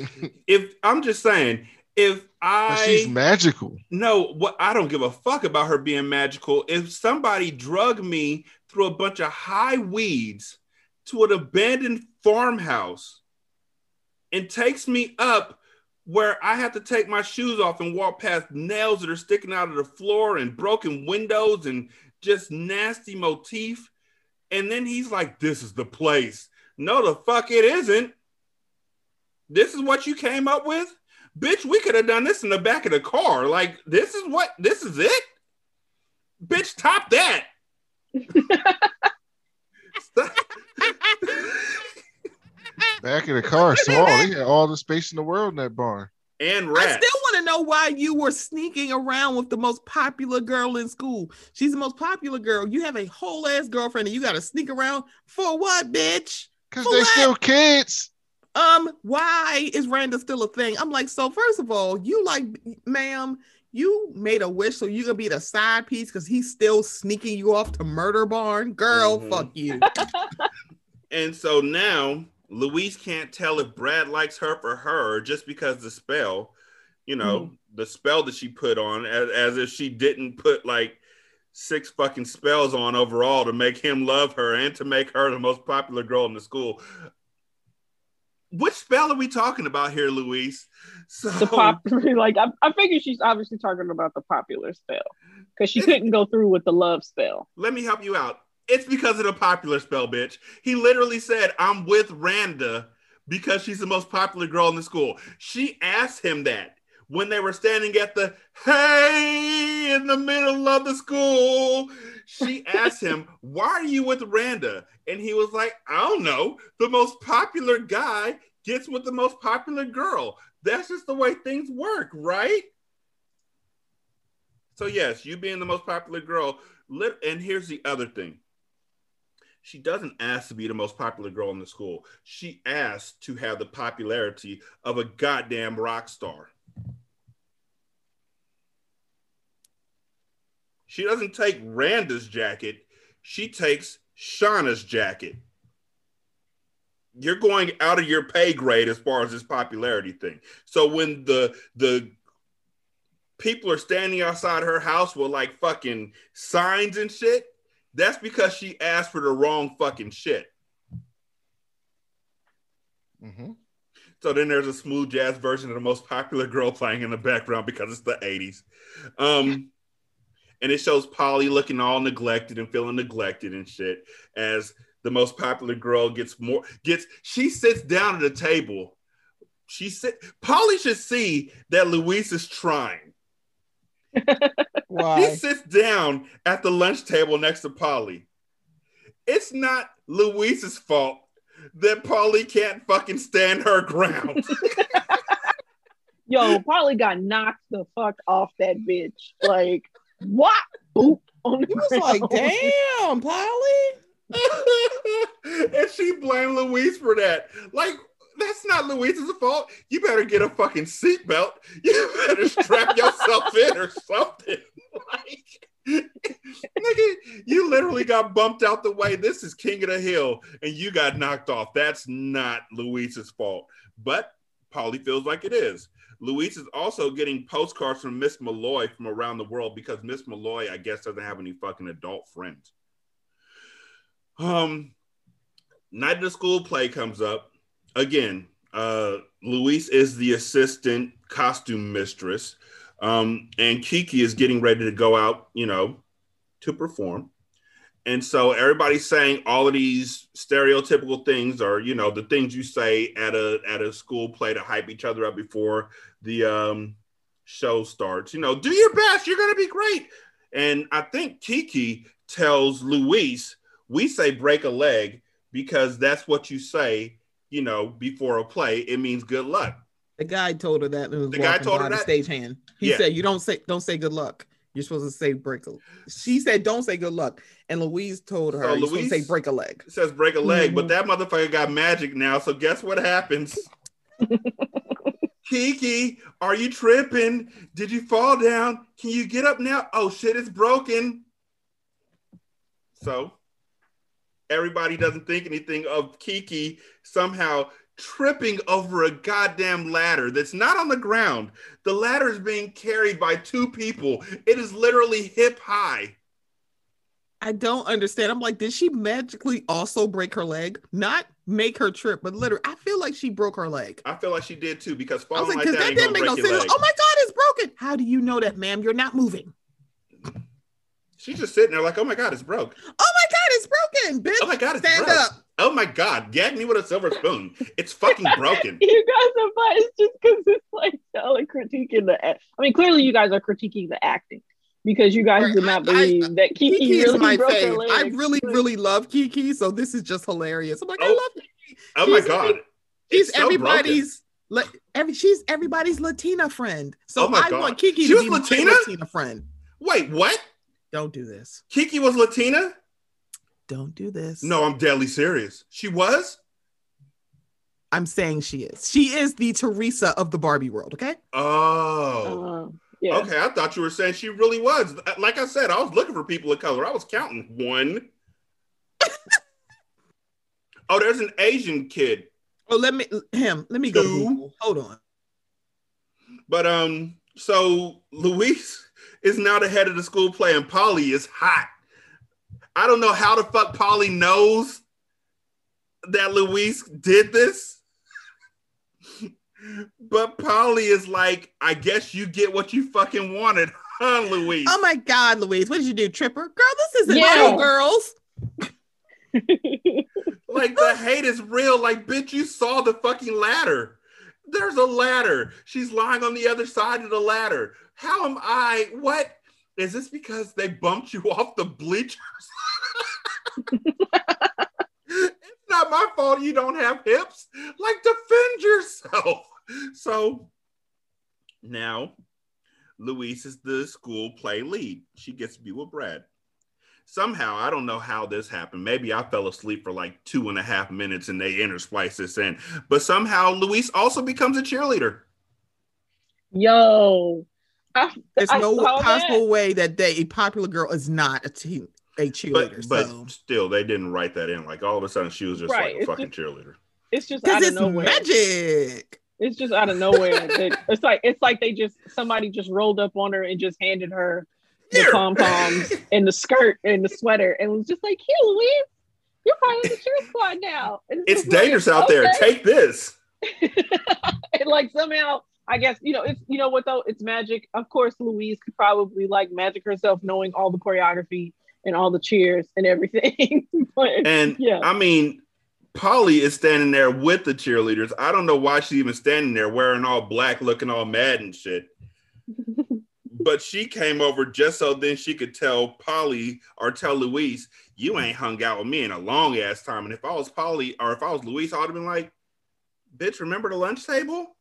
if I'm just saying, if I but she's magical. No, what I don't give a fuck about her being magical. If somebody drug me through a bunch of high weeds to an abandoned farmhouse and takes me up where I have to take my shoes off and walk past nails that are sticking out of the floor and broken windows and just nasty motif. And then he's like, This is the place. No, the fuck it isn't. This is what you came up with? Bitch, we could have done this in the back of the car. Like, this is what, this is it? Bitch, top that. Back in the car, small. They had all the space in the world in that barn. And rats. I still want to know why you were sneaking around with the most popular girl in school. She's the most popular girl. You have a whole ass girlfriend, and you got to sneak around for what, bitch? Because they're still kids. Um, why is Randa still a thing? I'm like, so first of all, you like, ma'am, you made a wish, so you gonna be the side piece because he's still sneaking you off to murder barn, girl. Mm-hmm. Fuck you. and so now Louise can't tell if Brad likes her for her just because the spell, you know, mm-hmm. the spell that she put on, as, as if she didn't put like six fucking spells on overall to make him love her and to make her the most popular girl in the school. Which spell are we talking about here, Louise? So the popular, like I, I figure she's obviously talking about the popular spell because she couldn't go through with the love spell. Let me help you out. It's because of the popular spell, bitch. He literally said, I'm with Randa because she's the most popular girl in the school. She asked him that when they were standing at the hey in the middle of the school. She asked him, Why are you with Randa? And he was like, I don't know. The most popular guy gets with the most popular girl. That's just the way things work, right? So, yes, you being the most popular girl. And here's the other thing she doesn't ask to be the most popular girl in the school. She asks to have the popularity of a goddamn rock star. She doesn't take Randa's jacket, she takes Shauna's jacket. You're going out of your pay grade as far as this popularity thing. So when the the people are standing outside her house with like fucking signs and shit, that's because she asked for the wrong fucking shit. Mm-hmm. So then there's a smooth jazz version of the most popular girl playing in the background because it's the 80s. Um, and it shows Polly looking all neglected and feeling neglected and shit as the most popular girl gets more gets she sits down at the table. She said Polly should see that Louise is trying. Why? He sits down at the lunch table next to Polly. It's not Louise's fault that Polly can't fucking stand her ground. Yo, Polly got knocked the fuck off that bitch. Like, what? Boop. On the he was like, damn, Polly. and she blamed Louise for that. Like, that's not Louise's fault. You better get a fucking seatbelt. You better strap yourself in or something. Like, nigga, you literally got bumped out the way. This is King of the Hill, and you got knocked off. That's not Louise's fault. But Polly feels like it is. Louise is also getting postcards from Miss Malloy from around the world because Miss Malloy, I guess, doesn't have any fucking adult friends. Um, night of the school play comes up again, uh, Louise is the assistant costume mistress, um, and Kiki is getting ready to go out, you know, to perform. And so everybody's saying all of these stereotypical things or you know the things you say at a at a school play to hype each other up before the um show starts. You know, do your best, you're gonna be great. And I think Kiki tells Louise, we say break a leg because that's what you say, you know, before a play. It means good luck. The guy told her that. The guy told her that. Stage hand. He yeah. said, "You don't say don't say good luck. You're supposed to say break a." She said, "Don't say good luck." And Louise told her, so "You're supposed to say break a leg." Says break a leg, mm-hmm. but that motherfucker got magic now. So guess what happens? Kiki, are you tripping? Did you fall down? Can you get up now? Oh shit, it's broken. So everybody doesn't think anything of Kiki somehow tripping over a goddamn ladder that's not on the ground. The ladder is being carried by two people. It is literally hip high. I don't understand. I'm like, did she magically also break her leg? Not make her trip, but literally, I feel like she broke her leg. I feel like she did too because falling like, like that, that didn't make no sense. Oh my god, it's broken. How do you know that, ma'am? You're not moving. She's just sitting there like, oh my god, it's broke. Oh my god, it's broken, bitch. Oh my god, it's stand broke. up. Oh my god, gag me with a silver spoon. It's fucking broken. you guys are fine. It's just because it's like y'all are critiquing the. I mean, clearly you guys are critiquing the acting because you guys did not believe I, I, that Kiki, Kiki really is my broke fave. I really, really love Kiki, so this is just hilarious. I'm like, oh, I love Kiki. Oh she's, my god, she's so everybody's. every, she's everybody's Latina friend. So oh I god. want Kiki she to be Latina? Latina friend. Wait, what? Don't do this. Kiki was Latina? Don't do this. No, I'm deadly serious. She was? I'm saying she is. She is the Teresa of the Barbie world, okay? Oh. Uh, yeah. Okay, I thought you were saying she really was. Like I said, I was looking for people of color. I was counting one. oh, there's an Asian kid. Oh, let me him. Let me Two. go. Hold on. But um, so Louise is now the head of the school play, and Polly is hot. I don't know how the fuck Polly knows that Louise did this. But Polly is like, I guess you get what you fucking wanted, huh, Louise? Oh my God, Louise, what did you do, Tripper? Girl, this isn't yeah. girls. like the hate is real. Like, bitch, you saw the fucking ladder. There's a ladder. She's lying on the other side of the ladder. How am I? What? Is this because they bumped you off the bleachers? it's not my fault you don't have hips. Like, defend yourself. So now Louise is the school play lead. She gets to be with Brad. Somehow, I don't know how this happened. Maybe I fell asleep for like two and a half minutes and they intersplice this in. But somehow, Louise also becomes a cheerleader. Yo, I, there's I no possible that. way that they a popular girl is not a team a cheerleader. But, so. but still, they didn't write that in. Like all of a sudden, she was just right. like a fucking just, cheerleader. It's just out it's of nowhere. magic. It's just out of nowhere. it's like it's like they just somebody just rolled up on her and just handed her the pom poms and the skirt and the sweater and was just like, "Here, Louise, you're part of the cheer squad now." And it's, it's dangerous like, out okay. there. Take this. and like somehow I guess you know it's you know what though it's magic. Of course, Louise could probably like magic herself, knowing all the choreography and all the cheers and everything. but, and yeah, I mean, Polly is standing there with the cheerleaders. I don't know why she's even standing there wearing all black, looking all mad and shit. but she came over just so then she could tell Polly or tell Louise, you ain't hung out with me in a long ass time. And if I was Polly or if I was Louise, I would have been like, bitch, remember the lunch table?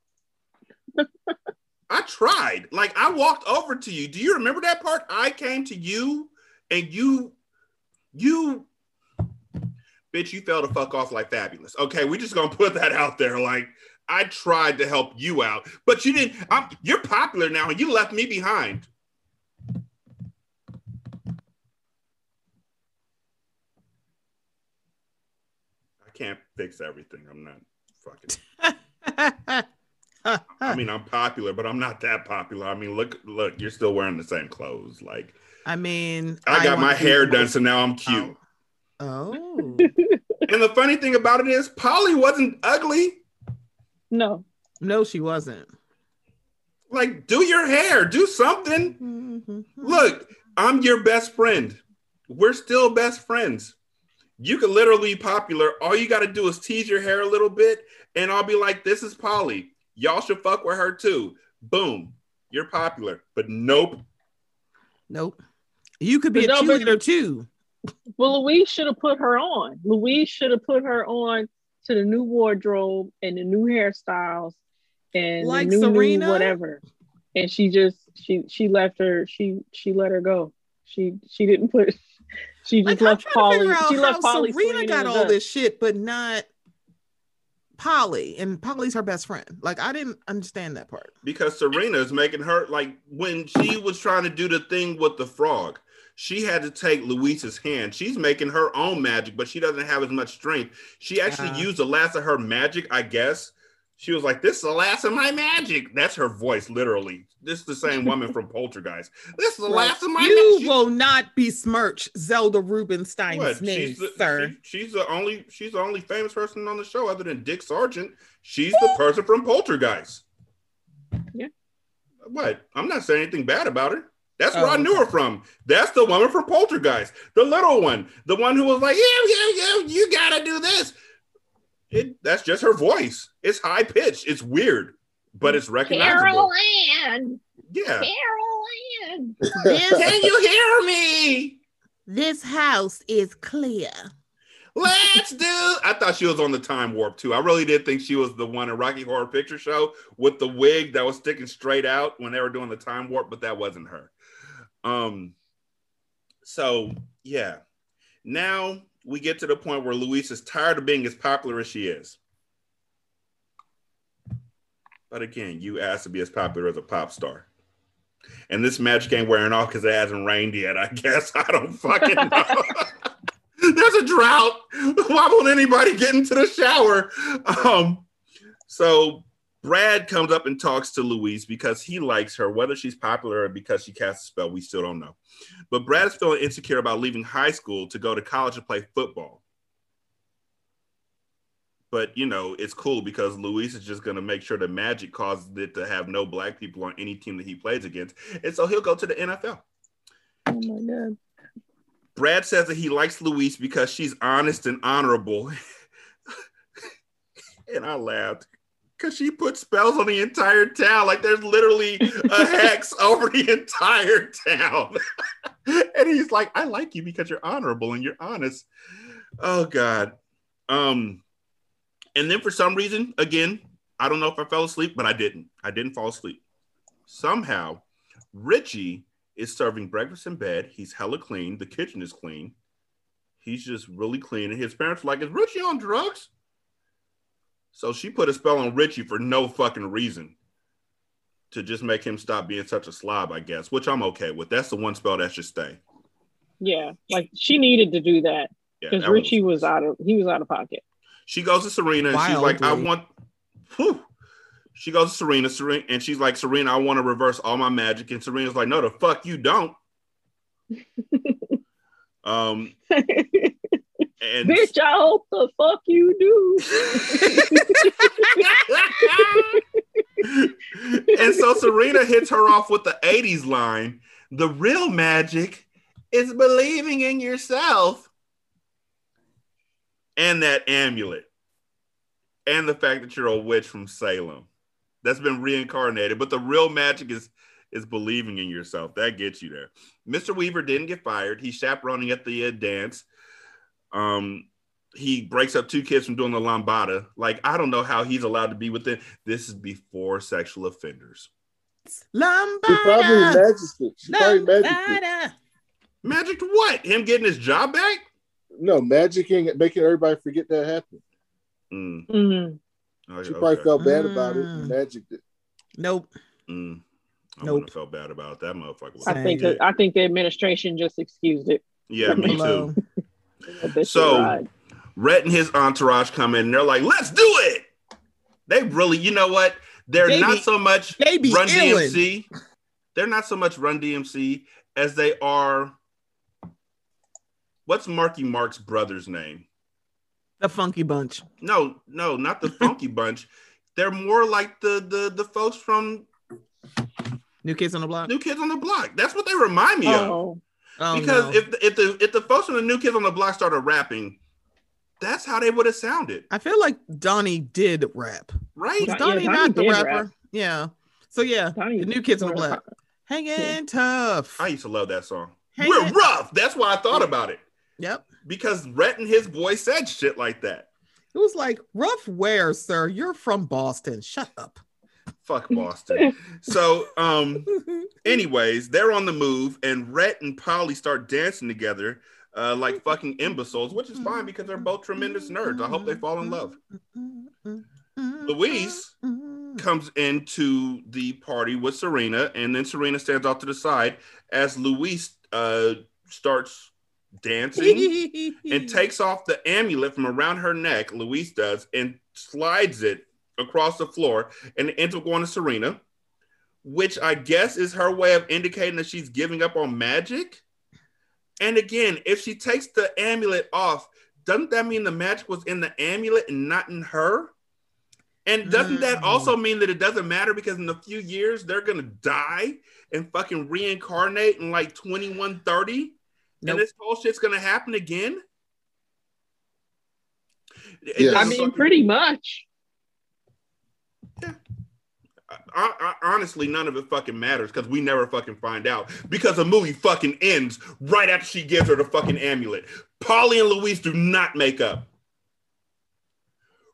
I tried. Like I walked over to you. Do you remember that part? I came to you and you you bitch, you fell the fuck off like fabulous. Okay, we just gonna put that out there. Like I tried to help you out, but you didn't. I'm, you're popular now, and you left me behind. I can't fix everything. I'm not fucking. I mean, I'm popular, but I'm not that popular. I mean, look, look, you're still wearing the same clothes. Like, I mean, I got I my hair done, so now I'm oh, cute. Oh. and the funny thing about it is, Polly wasn't ugly. No, no, she wasn't. Like, do your hair, do something. Mm-hmm. Look, I'm your best friend. we're still best friends. You could literally be popular. All you got to do is tease your hair a little bit, and I'll be like, "This is Polly. Y'all should fuck with her too." Boom, you're popular. But nope, nope. You could be but a no, cheerleader too. Well, Louise should have put her on. Louise should have put her on to the new wardrobe and the new hairstyles and like new, Serena, new whatever. And she just she she left her she she let her go. She she didn't put she just like, left Polly. She left Polly. Serena got all this shit, but not Polly, and Polly's her best friend. Like I didn't understand that part because Serena is making her like when she was trying to do the thing with the frog she had to take Louise's hand. She's making her own magic, but she doesn't have as much strength. She actually uh, used the last of her magic, I guess. She was like, This is the last of my magic. That's her voice, literally. This is the same woman from Poltergeist. This is the right. last of my magic. You magic. will not besmirch Zelda Rubinstein's what? name, she's the, sir. She, she's the only she's the only famous person on the show other than Dick Sargent. She's the person from Poltergeist. Yeah. What? I'm not saying anything bad about her. That's oh, where oh, I knew her from. That's the woman from Poltergeist, the little one, the one who was like, "Yeah, yeah, yeah, you gotta do this." It, that's just her voice. It's high pitched. It's weird, but it's recognizable. Carol Anne. Yeah. Carol Anne. Can you hear me? This house is clear. Let's do. I thought she was on the time warp too. I really did think she was the one in Rocky Horror Picture Show with the wig that was sticking straight out when they were doing the time warp, but that wasn't her. Um, so yeah, now we get to the point where Louise is tired of being as popular as she is. But again, you asked to be as popular as a pop star. And this magic ain't wearing off because it hasn't rained yet, I guess. I don't fucking know. There's a drought. Why won't anybody get into the shower? Um, so Brad comes up and talks to Louise because he likes her, whether she's popular or because she casts a spell, we still don't know. But Brad is feeling insecure about leaving high school to go to college and play football. But you know, it's cool because Louise is just gonna make sure the magic causes it to have no black people on any team that he plays against. And so he'll go to the NFL. Oh my god. Brad says that he likes Louise because she's honest and honorable. and I laughed because she put spells on the entire town. Like there's literally a hex over the entire town. and he's like, I like you because you're honorable and you're honest. Oh God. Um, and then for some reason, again, I don't know if I fell asleep, but I didn't. I didn't fall asleep. Somehow, Richie is serving breakfast in bed. He's hella clean. The kitchen is clean. He's just really clean. And his parents are like, Is Richie on drugs? So she put a spell on Richie for no fucking reason to just make him stop being such a slob, I guess, which I'm okay with. That's the one spell that should stay. Yeah, like she needed to do that because yeah, Richie was, was, out of he was out of pocket. She goes to Serena and Wildly. she's like, I want. Whew. She goes to Serena, Serena, and she's like, Serena, I want to reverse all my magic. And Serena's like, No, the fuck you don't. um, and bitch, I hope the fuck you do. and so Serena hits her off with the 80s line the real magic is believing in yourself and that amulet and the fact that you're a witch from Salem that's been reincarnated. But the real magic is is believing in yourself. That gets you there. Mr. Weaver didn't get fired. He's chaperoning at the uh, dance. Um, he breaks up two kids from doing the lambada. Like, I don't know how he's allowed to be with it. This is before sexual offenders. Lambada. She probably magic it. She probably magic Magic what? Him getting his job back? No, magicking making everybody forget that happened. Mm. Mm-hmm. Oh, she okay. probably felt bad about it and mm. magicked it. Nope. Mm. I nope. wouldn't have felt bad about it. that motherfucker. I think I think the administration just excused it. Yeah, me too. So Rhet and his entourage come in and they're like, let's do it. They really, you know what? They're they not be, so much Run illin'. DMC. They're not so much Run DMC as they are. What's Marky Mark's brother's name? The Funky Bunch. No, no, not the Funky Bunch. They're more like the the the folks from New Kids on the Block. New Kids on the Block. That's what they remind me oh. of. Oh, because no. if if the if the folks from the New Kids on the Block started rapping, that's how they would have sounded. I feel like Donnie did rap, right? Was Donnie yeah, not the rapper? Rap. Yeah. So yeah, Donnie the New Kids on the Block, hanging yeah. tough. I used to love that song. Hang We're rough. That's why I thought about it. Yep. Because Rhet and his boy said shit like that. It was like rough wear, sir. You're from Boston. Shut up. Fuck Boston. so, um, anyways, they're on the move, and Rhet and Polly start dancing together, uh, like fucking imbeciles, which is fine because they're both tremendous nerds. I hope they fall in love. Louise comes into the party with Serena, and then Serena stands off to the side as Louise uh, starts dancing and takes off the amulet from around her neck. Louise does and slides it across the floor and ends up going to Serena, which I guess is her way of indicating that she's giving up on magic. And again, if she takes the amulet off, doesn't that mean the magic was in the amulet and not in her? And doesn't that mm. also mean that it doesn't matter because in a few years they're gonna die and fucking reincarnate in like 2130? Nope. And this whole shit's gonna happen again? Yes. I mean, pretty much. Yeah. I, I, honestly, none of it fucking matters because we never fucking find out because the movie fucking ends right after she gives her the fucking amulet. Polly and Louise do not make up.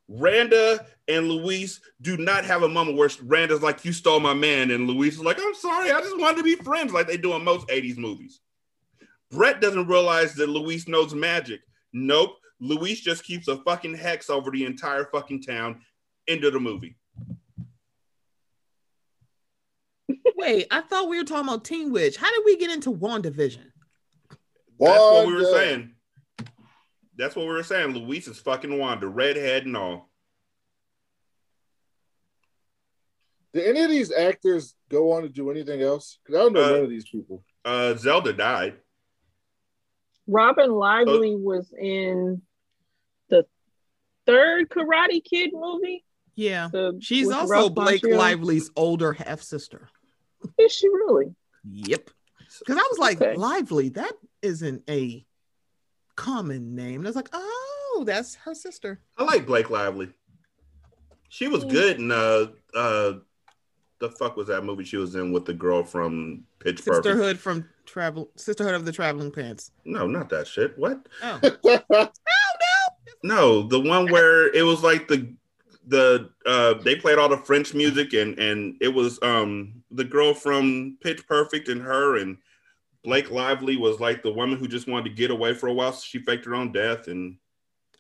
Randa and Louise do not have a moment where Randa's like, "You stole my man," and Louise is like, "I'm sorry, I just wanted to be friends," like they do in most '80s movies. Brett doesn't realize that Louise knows magic. Nope, Louise just keeps a fucking hex over the entire fucking town. End of the movie. Wait, I thought we were talking about Teen Witch. How did we get into WandaVision? That's what we were saying. That's what we were saying. Louise is fucking Wanda, redhead and all. Did any of these actors go on to do anything else? Because I don't know uh, none of these people. Uh, Zelda died. Robyn Lively uh, was in the third Karate Kid movie. Yeah, the, she's also Blake Lively's older half sister. Is she really? Yep. Because I was like, okay. Lively, that isn't a common name. And I was like, oh, that's her sister. I like Blake Lively. She was good in uh uh the fuck was that movie she was in with the girl from Pitch Perfect? Sisterhood from Travel Sisterhood of the Traveling Pants. No, not that shit. What? Oh. oh no. No, the one where it was like the the uh they played all the French music and and it was um the girl from Pitch Perfect and her and Blake Lively was like the woman who just wanted to get away for a while. So she faked her own death and.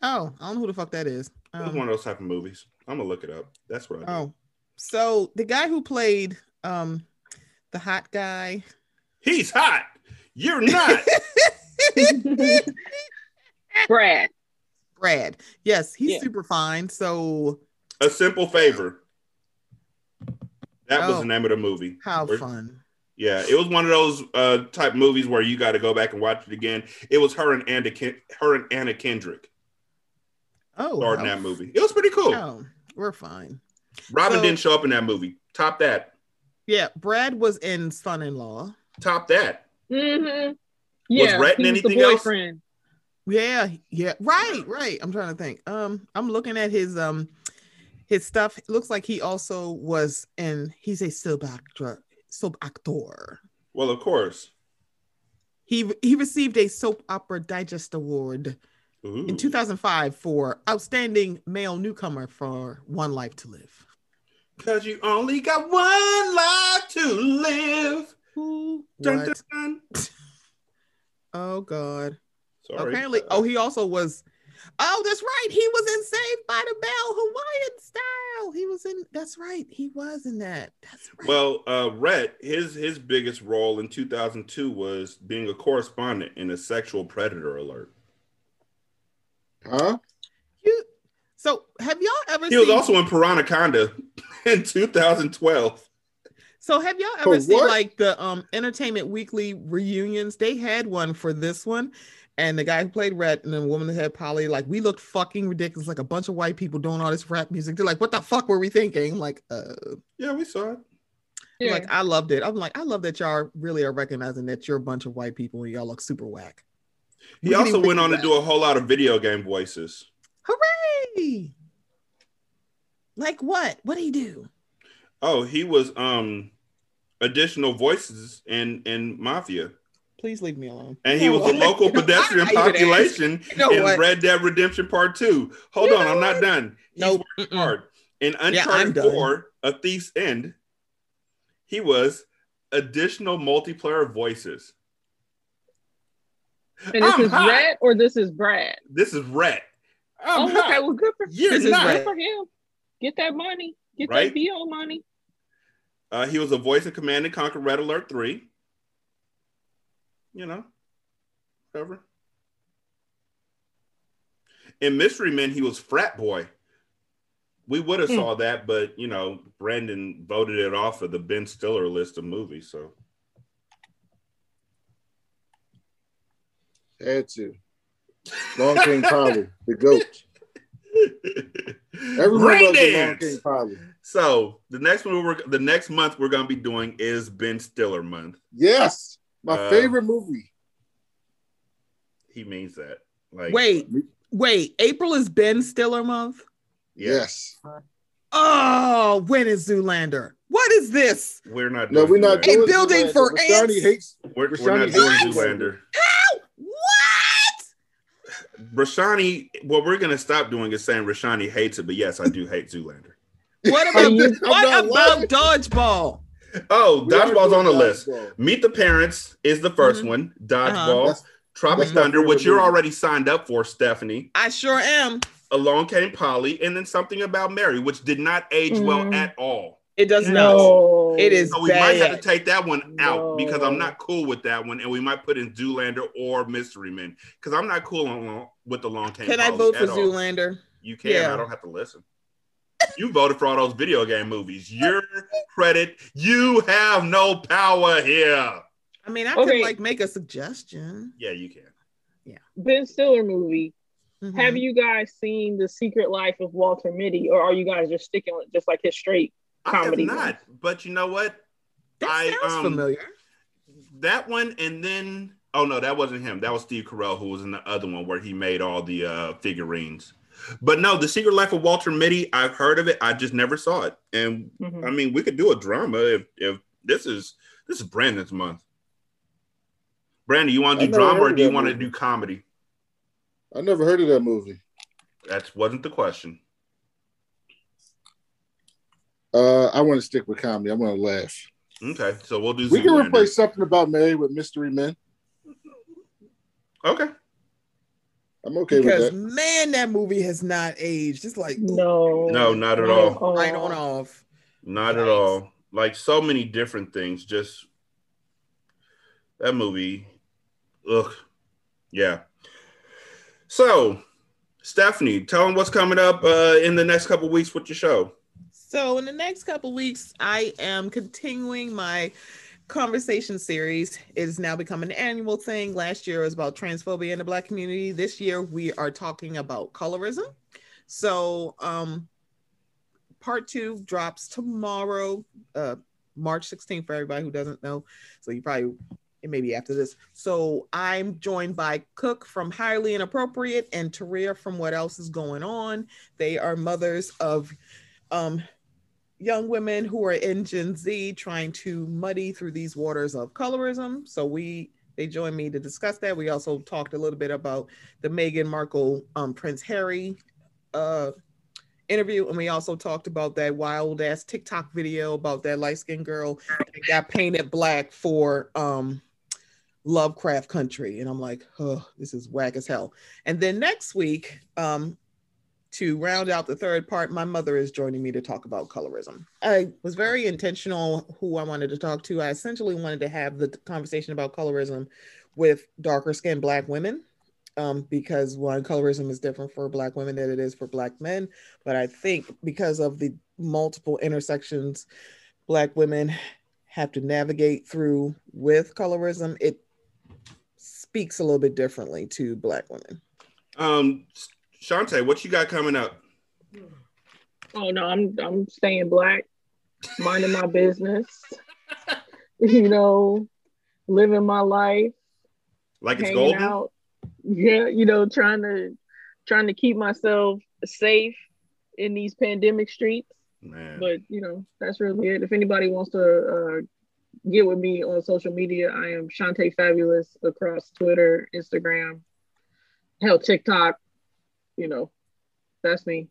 Oh, I don't know who the fuck that is. Um, it was one of those type of movies. I'm gonna look it up. That's what I. Oh, so the guy who played um the hot guy. He's hot. You're not. Brad. Brad. Yes, he's yeah. super fine. So. A simple favor. That oh, was the name of the movie. How Where, fun. Yeah, it was one of those uh, type movies where you got to go back and watch it again. It was her and Anna, Ken- her and Anna Kendrick. Oh, starred in that movie. It was pretty cool. Oh, we're fine. Robyn so, didn't show up in that movie. Top that. Yeah, Brad was in Son-in-Law. Top that. Mm-hmm. Yeah, was Rhet in anything else? Yeah, yeah, right, right. I'm trying to think. Um, I'm looking at his um his stuff. Looks like he also was in. He's a sub actor soap actor. Well, of course. He he received a Soap Opera Digest Award Ooh. in 2005 for Outstanding Male Newcomer for One Life to Live. Cause you only got one life to live. Ooh, dun, dun, dun. oh God. Sorry. Apparently, oh, uh, he also was Oh, that's right. He was in Saved by the Bell Hawaiian style. He was in that's right. He was in that. That's right. Well, uh Rhet, his his biggest role in 2002 was being a correspondent in a sexual predator alert. Huh? You so have y'all ever He seen... was also in Piranhaconda in 2012. So have y'all ever seen like the um Entertainment Weekly reunions? They had one for this one and the guy who played Rhet and the woman that had Polly, like we looked fucking ridiculous, like a bunch of white people doing all this rap music. They're like, "What the fuck were we thinking?" I'm like, uh, yeah, we saw it. Yeah. Like I loved it. I'm like, I love that y'all really are recognizing that you're a bunch of white people and y'all look super whack. He we also went on to do a whole lot of video game voices. Hooray! Like what? What did he do? Oh, he was um additional voices in in Mafia. Please leave me alone. And he was a local pedestrian population you know in what? Red Dead Redemption Part Two. Hold you on, I'm not done. No, nope. hard. In Uncharted yeah, 4, A Thief's End, he was additional multiplayer voices. And this I'm is hot. Red or this is Brad? This is Red. I'm oh, hot. okay. Well, good for, You're this not. Is for him. Get that money. Get right? that VO money. Uh, he was a voice of Command and Conquer Red Alert 3. You know, whatever. In Mystery Men, he was frat boy. We would have hmm. saw that, but you know, Brandon voted it off of the Ben Stiller list of movies. So had to. Long King Polly, the goat. Everyone loves Long King Polly. So the next one we're the next month we're gonna be doing is Ben Stiller month. Yes, my uh, favorite movie. He means that. Like, wait, wait. April is Ben Stiller month. Yes. Oh, when is Zoolander? What is this? We're not. no, we're not. A building Zoolander. for Rashani ants. Hates, we're, we're not doing Zoolander. How? What? Rashani, what we're gonna stop doing is saying Rashani hates it, but yes, I do hate Zoolander. What about the, what about dodgeball? Oh, dodgeball's on the list. Meet the Parents is the 1st mm-hmm. one. Dodgeball, uh-huh. Tropic Thunder, which you're already signed up for, Stephanie. I sure am. Along Came Polly, and then something about Mary, which did not age mm. well at all. It does no. not. It is. So we bad. might have to take that one out no. because I'm not cool with that one, and we might put in Zoolander or Mystery Men because I'm not cool on, with the Long Came. Can Polly I vote for all. Zoolander? You can. Yeah. I don't have to listen. You voted for all those video game movies. Your credit. You have no power here. I mean, I okay. could like make a suggestion. Yeah, you can. Yeah. Ben Stiller movie. Mm-hmm. Have you guys seen The Secret Life of Walter Mitty, or are you guys just sticking with just like his straight comedy? I have not, but you know what? That I, sounds um, familiar. That one, and then oh no, that wasn't him. That was Steve Carell, who was in the other one where he made all the uh, figurines. But no, The Secret Life of Walter Mitty, I've heard of it. I just never saw it. And mm-hmm. I mean, we could do a drama if if this is this is Brandon's month. Brandon, you want to do drama or do you want to do comedy? I never heard of that movie. That wasn't the question. Uh, I want to stick with comedy. I want to laugh. Okay, so we'll do. We can replace something about Mary with Mystery Men. Okay. I'm okay because, with that. Man, that movie has not aged. It's like no, no, not at all. Right on off. Not at all. Like so many different things. Just that movie. Ugh. Yeah. So, Stephanie, tell them what's coming up uh, in the next couple weeks with your show. So, in the next couple weeks, I am continuing my conversation series is now become an annual thing. Last year was about transphobia in the Black community. This year we are talking about colorism. So, um, part two drops tomorrow, uh, March 16th, for everybody who doesn't know. So, you probably it may be after this. So I'm joined by Cook from Highly Inappropriate and Taria from What Else Is Going On. They are mothers of um, young women who are in Gen Z trying to muddy through these waters of colorism. So we they joined me to discuss that. We also talked a little bit about the Meghan Markle um, Prince Harry uh, interview, and we also talked about that wild ass TikTok video about that light skinned girl that got painted black for um, Lovecraft Country, and I'm like, oh, this is whack as hell. And then next week, um, to round out the third part, my mother is joining me to talk about colorism. I was very intentional who I wanted to talk to. I essentially wanted to have the conversation about colorism with darker skinned Black women. Um, because one, colorism is different for Black women than it is for Black men. But I think because of the multiple intersections Black women have to navigate through with colorism, it speaks a little bit differently to Black women. Um, Shanta, what you got coming up? Oh no, I'm I'm staying black, minding my business. you know, living my life. Like it's golden. Out. Yeah, you know, trying to trying to keep myself safe in these pandemic streets. Man. But you know, that's really it. If anybody wants to uh, get with me on social media, I am Shanta Fabulous across Twitter, Instagram, hell, TikTok. You know, that's me.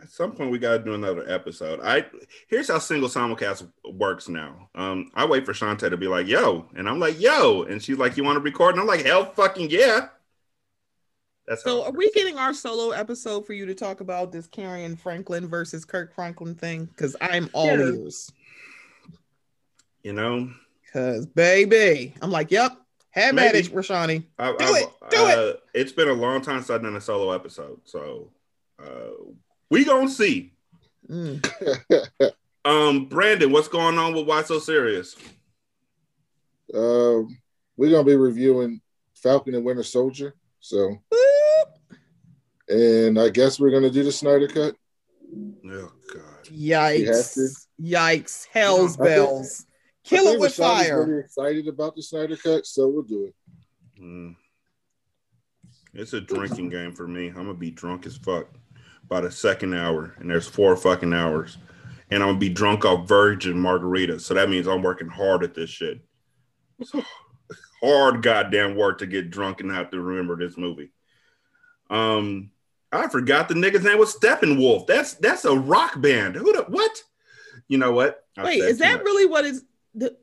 At some point, we got to do another episode. I here's how single simulcast works now. Um, I wait for Shanta to be like, "Yo," and I'm like, "Yo," and she's like, "You want to record?" And I'm like, "Hell, fucking yeah." That's so. Are we getting our solo episode for you to talk about this Carrie Franklin versus Kirk Franklin thing? Because I'm all yeah. ears. You know, because baby, I'm like, yep, have Maybe. at it, Rashani. I, do I, it, do uh, it. It's been a long time since I've done a solo episode, so uh, we gonna see. Mm. um, Brandon, what's going on with Why So Serious? Um, we're gonna be reviewing Falcon and Winter Soldier. So, and I guess we're gonna do the Snyder Cut. Oh God! Yikes! Yikes! Hell's bells! Kill it with fire. Really excited about the Snyder Cut, so we'll do it. Mm. It's a drinking game for me. I'm gonna be drunk as fuck by the second hour, and there's four fucking hours, and I'm gonna be drunk off virgin margarita. So that means I'm working hard at this shit. hard goddamn work to get drunk and have to remember this movie. Um, I forgot the nigga's name was Steppenwolf. That's that's a rock band. Who the what? You know what? I Wait, is that much. really what is the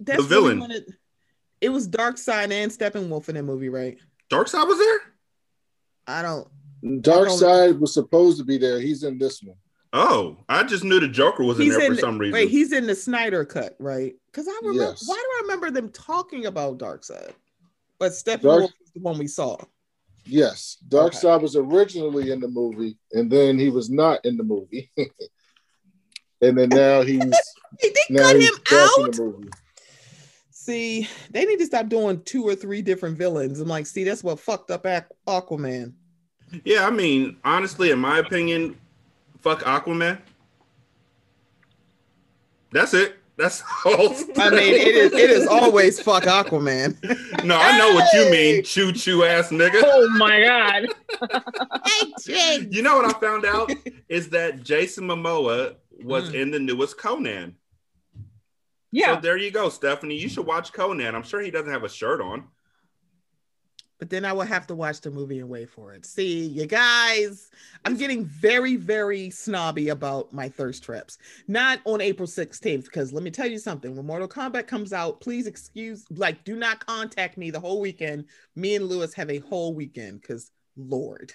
that's the villain? Really it, it was Darkseid and Steppenwolf in that movie, right? Darkseid was there. I don't. Darkseid was supposed to be there. He's in this one. Oh, I just knew the Joker was in there in for some reason. Wait, he's in the Snyder cut, right? Because I remember. Yes. Why do I remember them talking about Darkseid? But Steppenwolf Dark, is the one we saw. Yes, Dark okay. was originally in the movie, and then he was not in the movie, and then now he's. they cut him out. The see, they need to stop doing two or three different villains. I'm like, see, that's what fucked up Aquaman. Yeah, I mean, honestly, in my opinion, fuck Aquaman. That's it. That's all. I mean, it is it is always fuck Aquaman. No, I know what you mean, choo choo ass nigga. Oh my god. Hey change. You know what I found out is that Jason Momoa was mm. in the newest Conan. Yeah. So there you go, Stephanie. You should watch Conan. I'm sure he doesn't have a shirt on but then I will have to watch the movie and wait for it. See, you guys, I'm getting very, very snobby about my thirst traps. Not on April 16th, because let me tell you something. When Mortal Kombat comes out, please excuse, like, do not contact me the whole weekend. Me and Louise have a whole weekend, because Lord,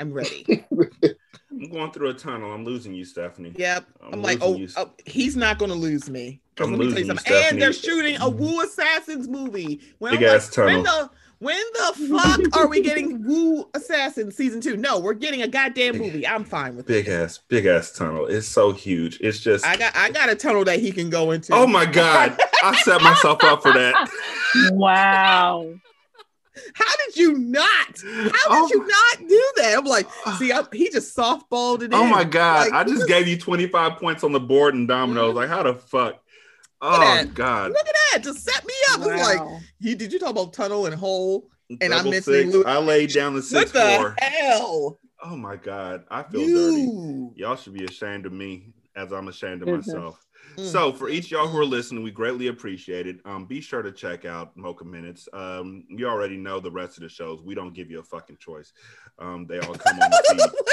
I'm ready. I'm going through a tunnel. I'm losing you, Stephanie. Yep. I'm, I'm like, oh, oh, he's not going to lose me. I'm let me tell you something. You, and they're shooting a Wu Assassins movie. When Big ass like, tunnel. The, when the fuck are we getting Wu Assassin season two? No, we're getting a goddamn movie. I'm fine with that. big ass, big ass tunnel. It's so huge. It's just I got I got a tunnel that he can go into. Oh my god, I set myself up for that. Wow. How did you not? How did oh, you not do that? I'm like, see, I, he just softballed it. Oh in. my god! Like, I just gave you 25 points on the board and dominoes. Like, how the fuck? Oh God! Look at that! Just set me up. Wow. It's like you did. You talk about tunnel and hole, and I'm missing. Six. I laid down the six what the hell? Oh my God! I feel you. dirty. Y'all should be ashamed of me as I'm ashamed of myself. So for each y'all who are listening, we greatly appreciate it. Um, be sure to check out Mocha Minutes. Um, you already know the rest of the shows. We don't give you a fucking choice. Um, they all come on the feed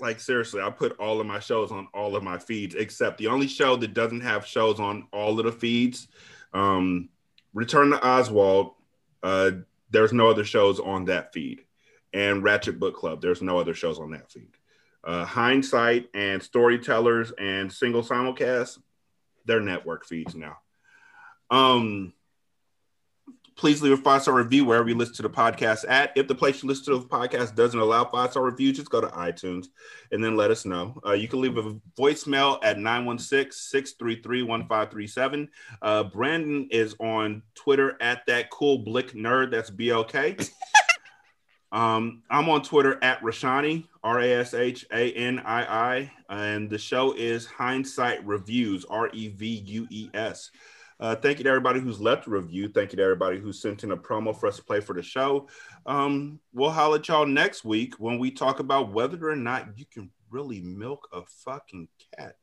like seriously, I put all of my shows on all of my feeds, except the only show that doesn't have shows on all of the feeds. Um, Return to Oswald. Uh, there's no other shows on that feed, and Ratchet Book Club. There's no other shows on that feed. Uh, Hindsight and Storytellers and Single Simulcast, they're network feeds now. Um, please leave a five star review wherever you listen to the podcast at. If the place you listen to the podcast doesn't allow five star reviews, just go to iTunes and then let us know. Uh, you can leave a voicemail at 916 633 1537. Uh, Brandon is on Twitter at that cool blick nerd. That's B L K. Um, I'm on Twitter at Rashanii, R A S H A N I I, and the show is Hindsight Revues, R E V U E S. Uh, thank you to everybody who's left a review. Thank you to everybody who sent in a promo for us to play for the show. Um, we'll holler at y'all next week when we talk about whether or not you can really milk a fucking cat.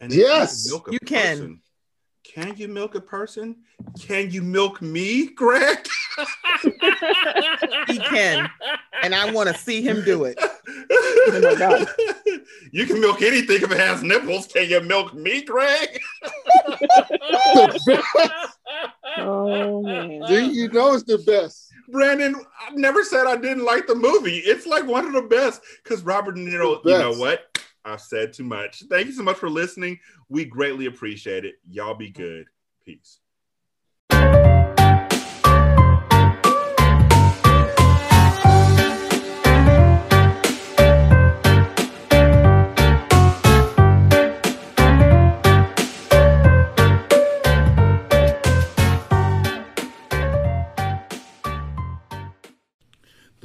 And yes, you, you can. Can you milk a person? Can you milk me, Greg? he can. And I want to see him do it. Oh my God. You can milk anything if it has nipples. Can you milk me, Greg? oh, man. Do you know it's the best? Brandon, I've never said I didn't like the movie. It's like one of the best because Robert De Niro, you know what? I've said too much. Thank you so much for listening. We greatly appreciate it. Y'all be good. Peace.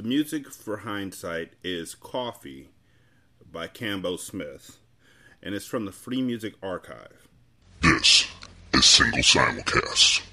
Music for Hindsight is Coffee by Cambo Smith, and it's from the Free Music Archive. This is Single Simulcast.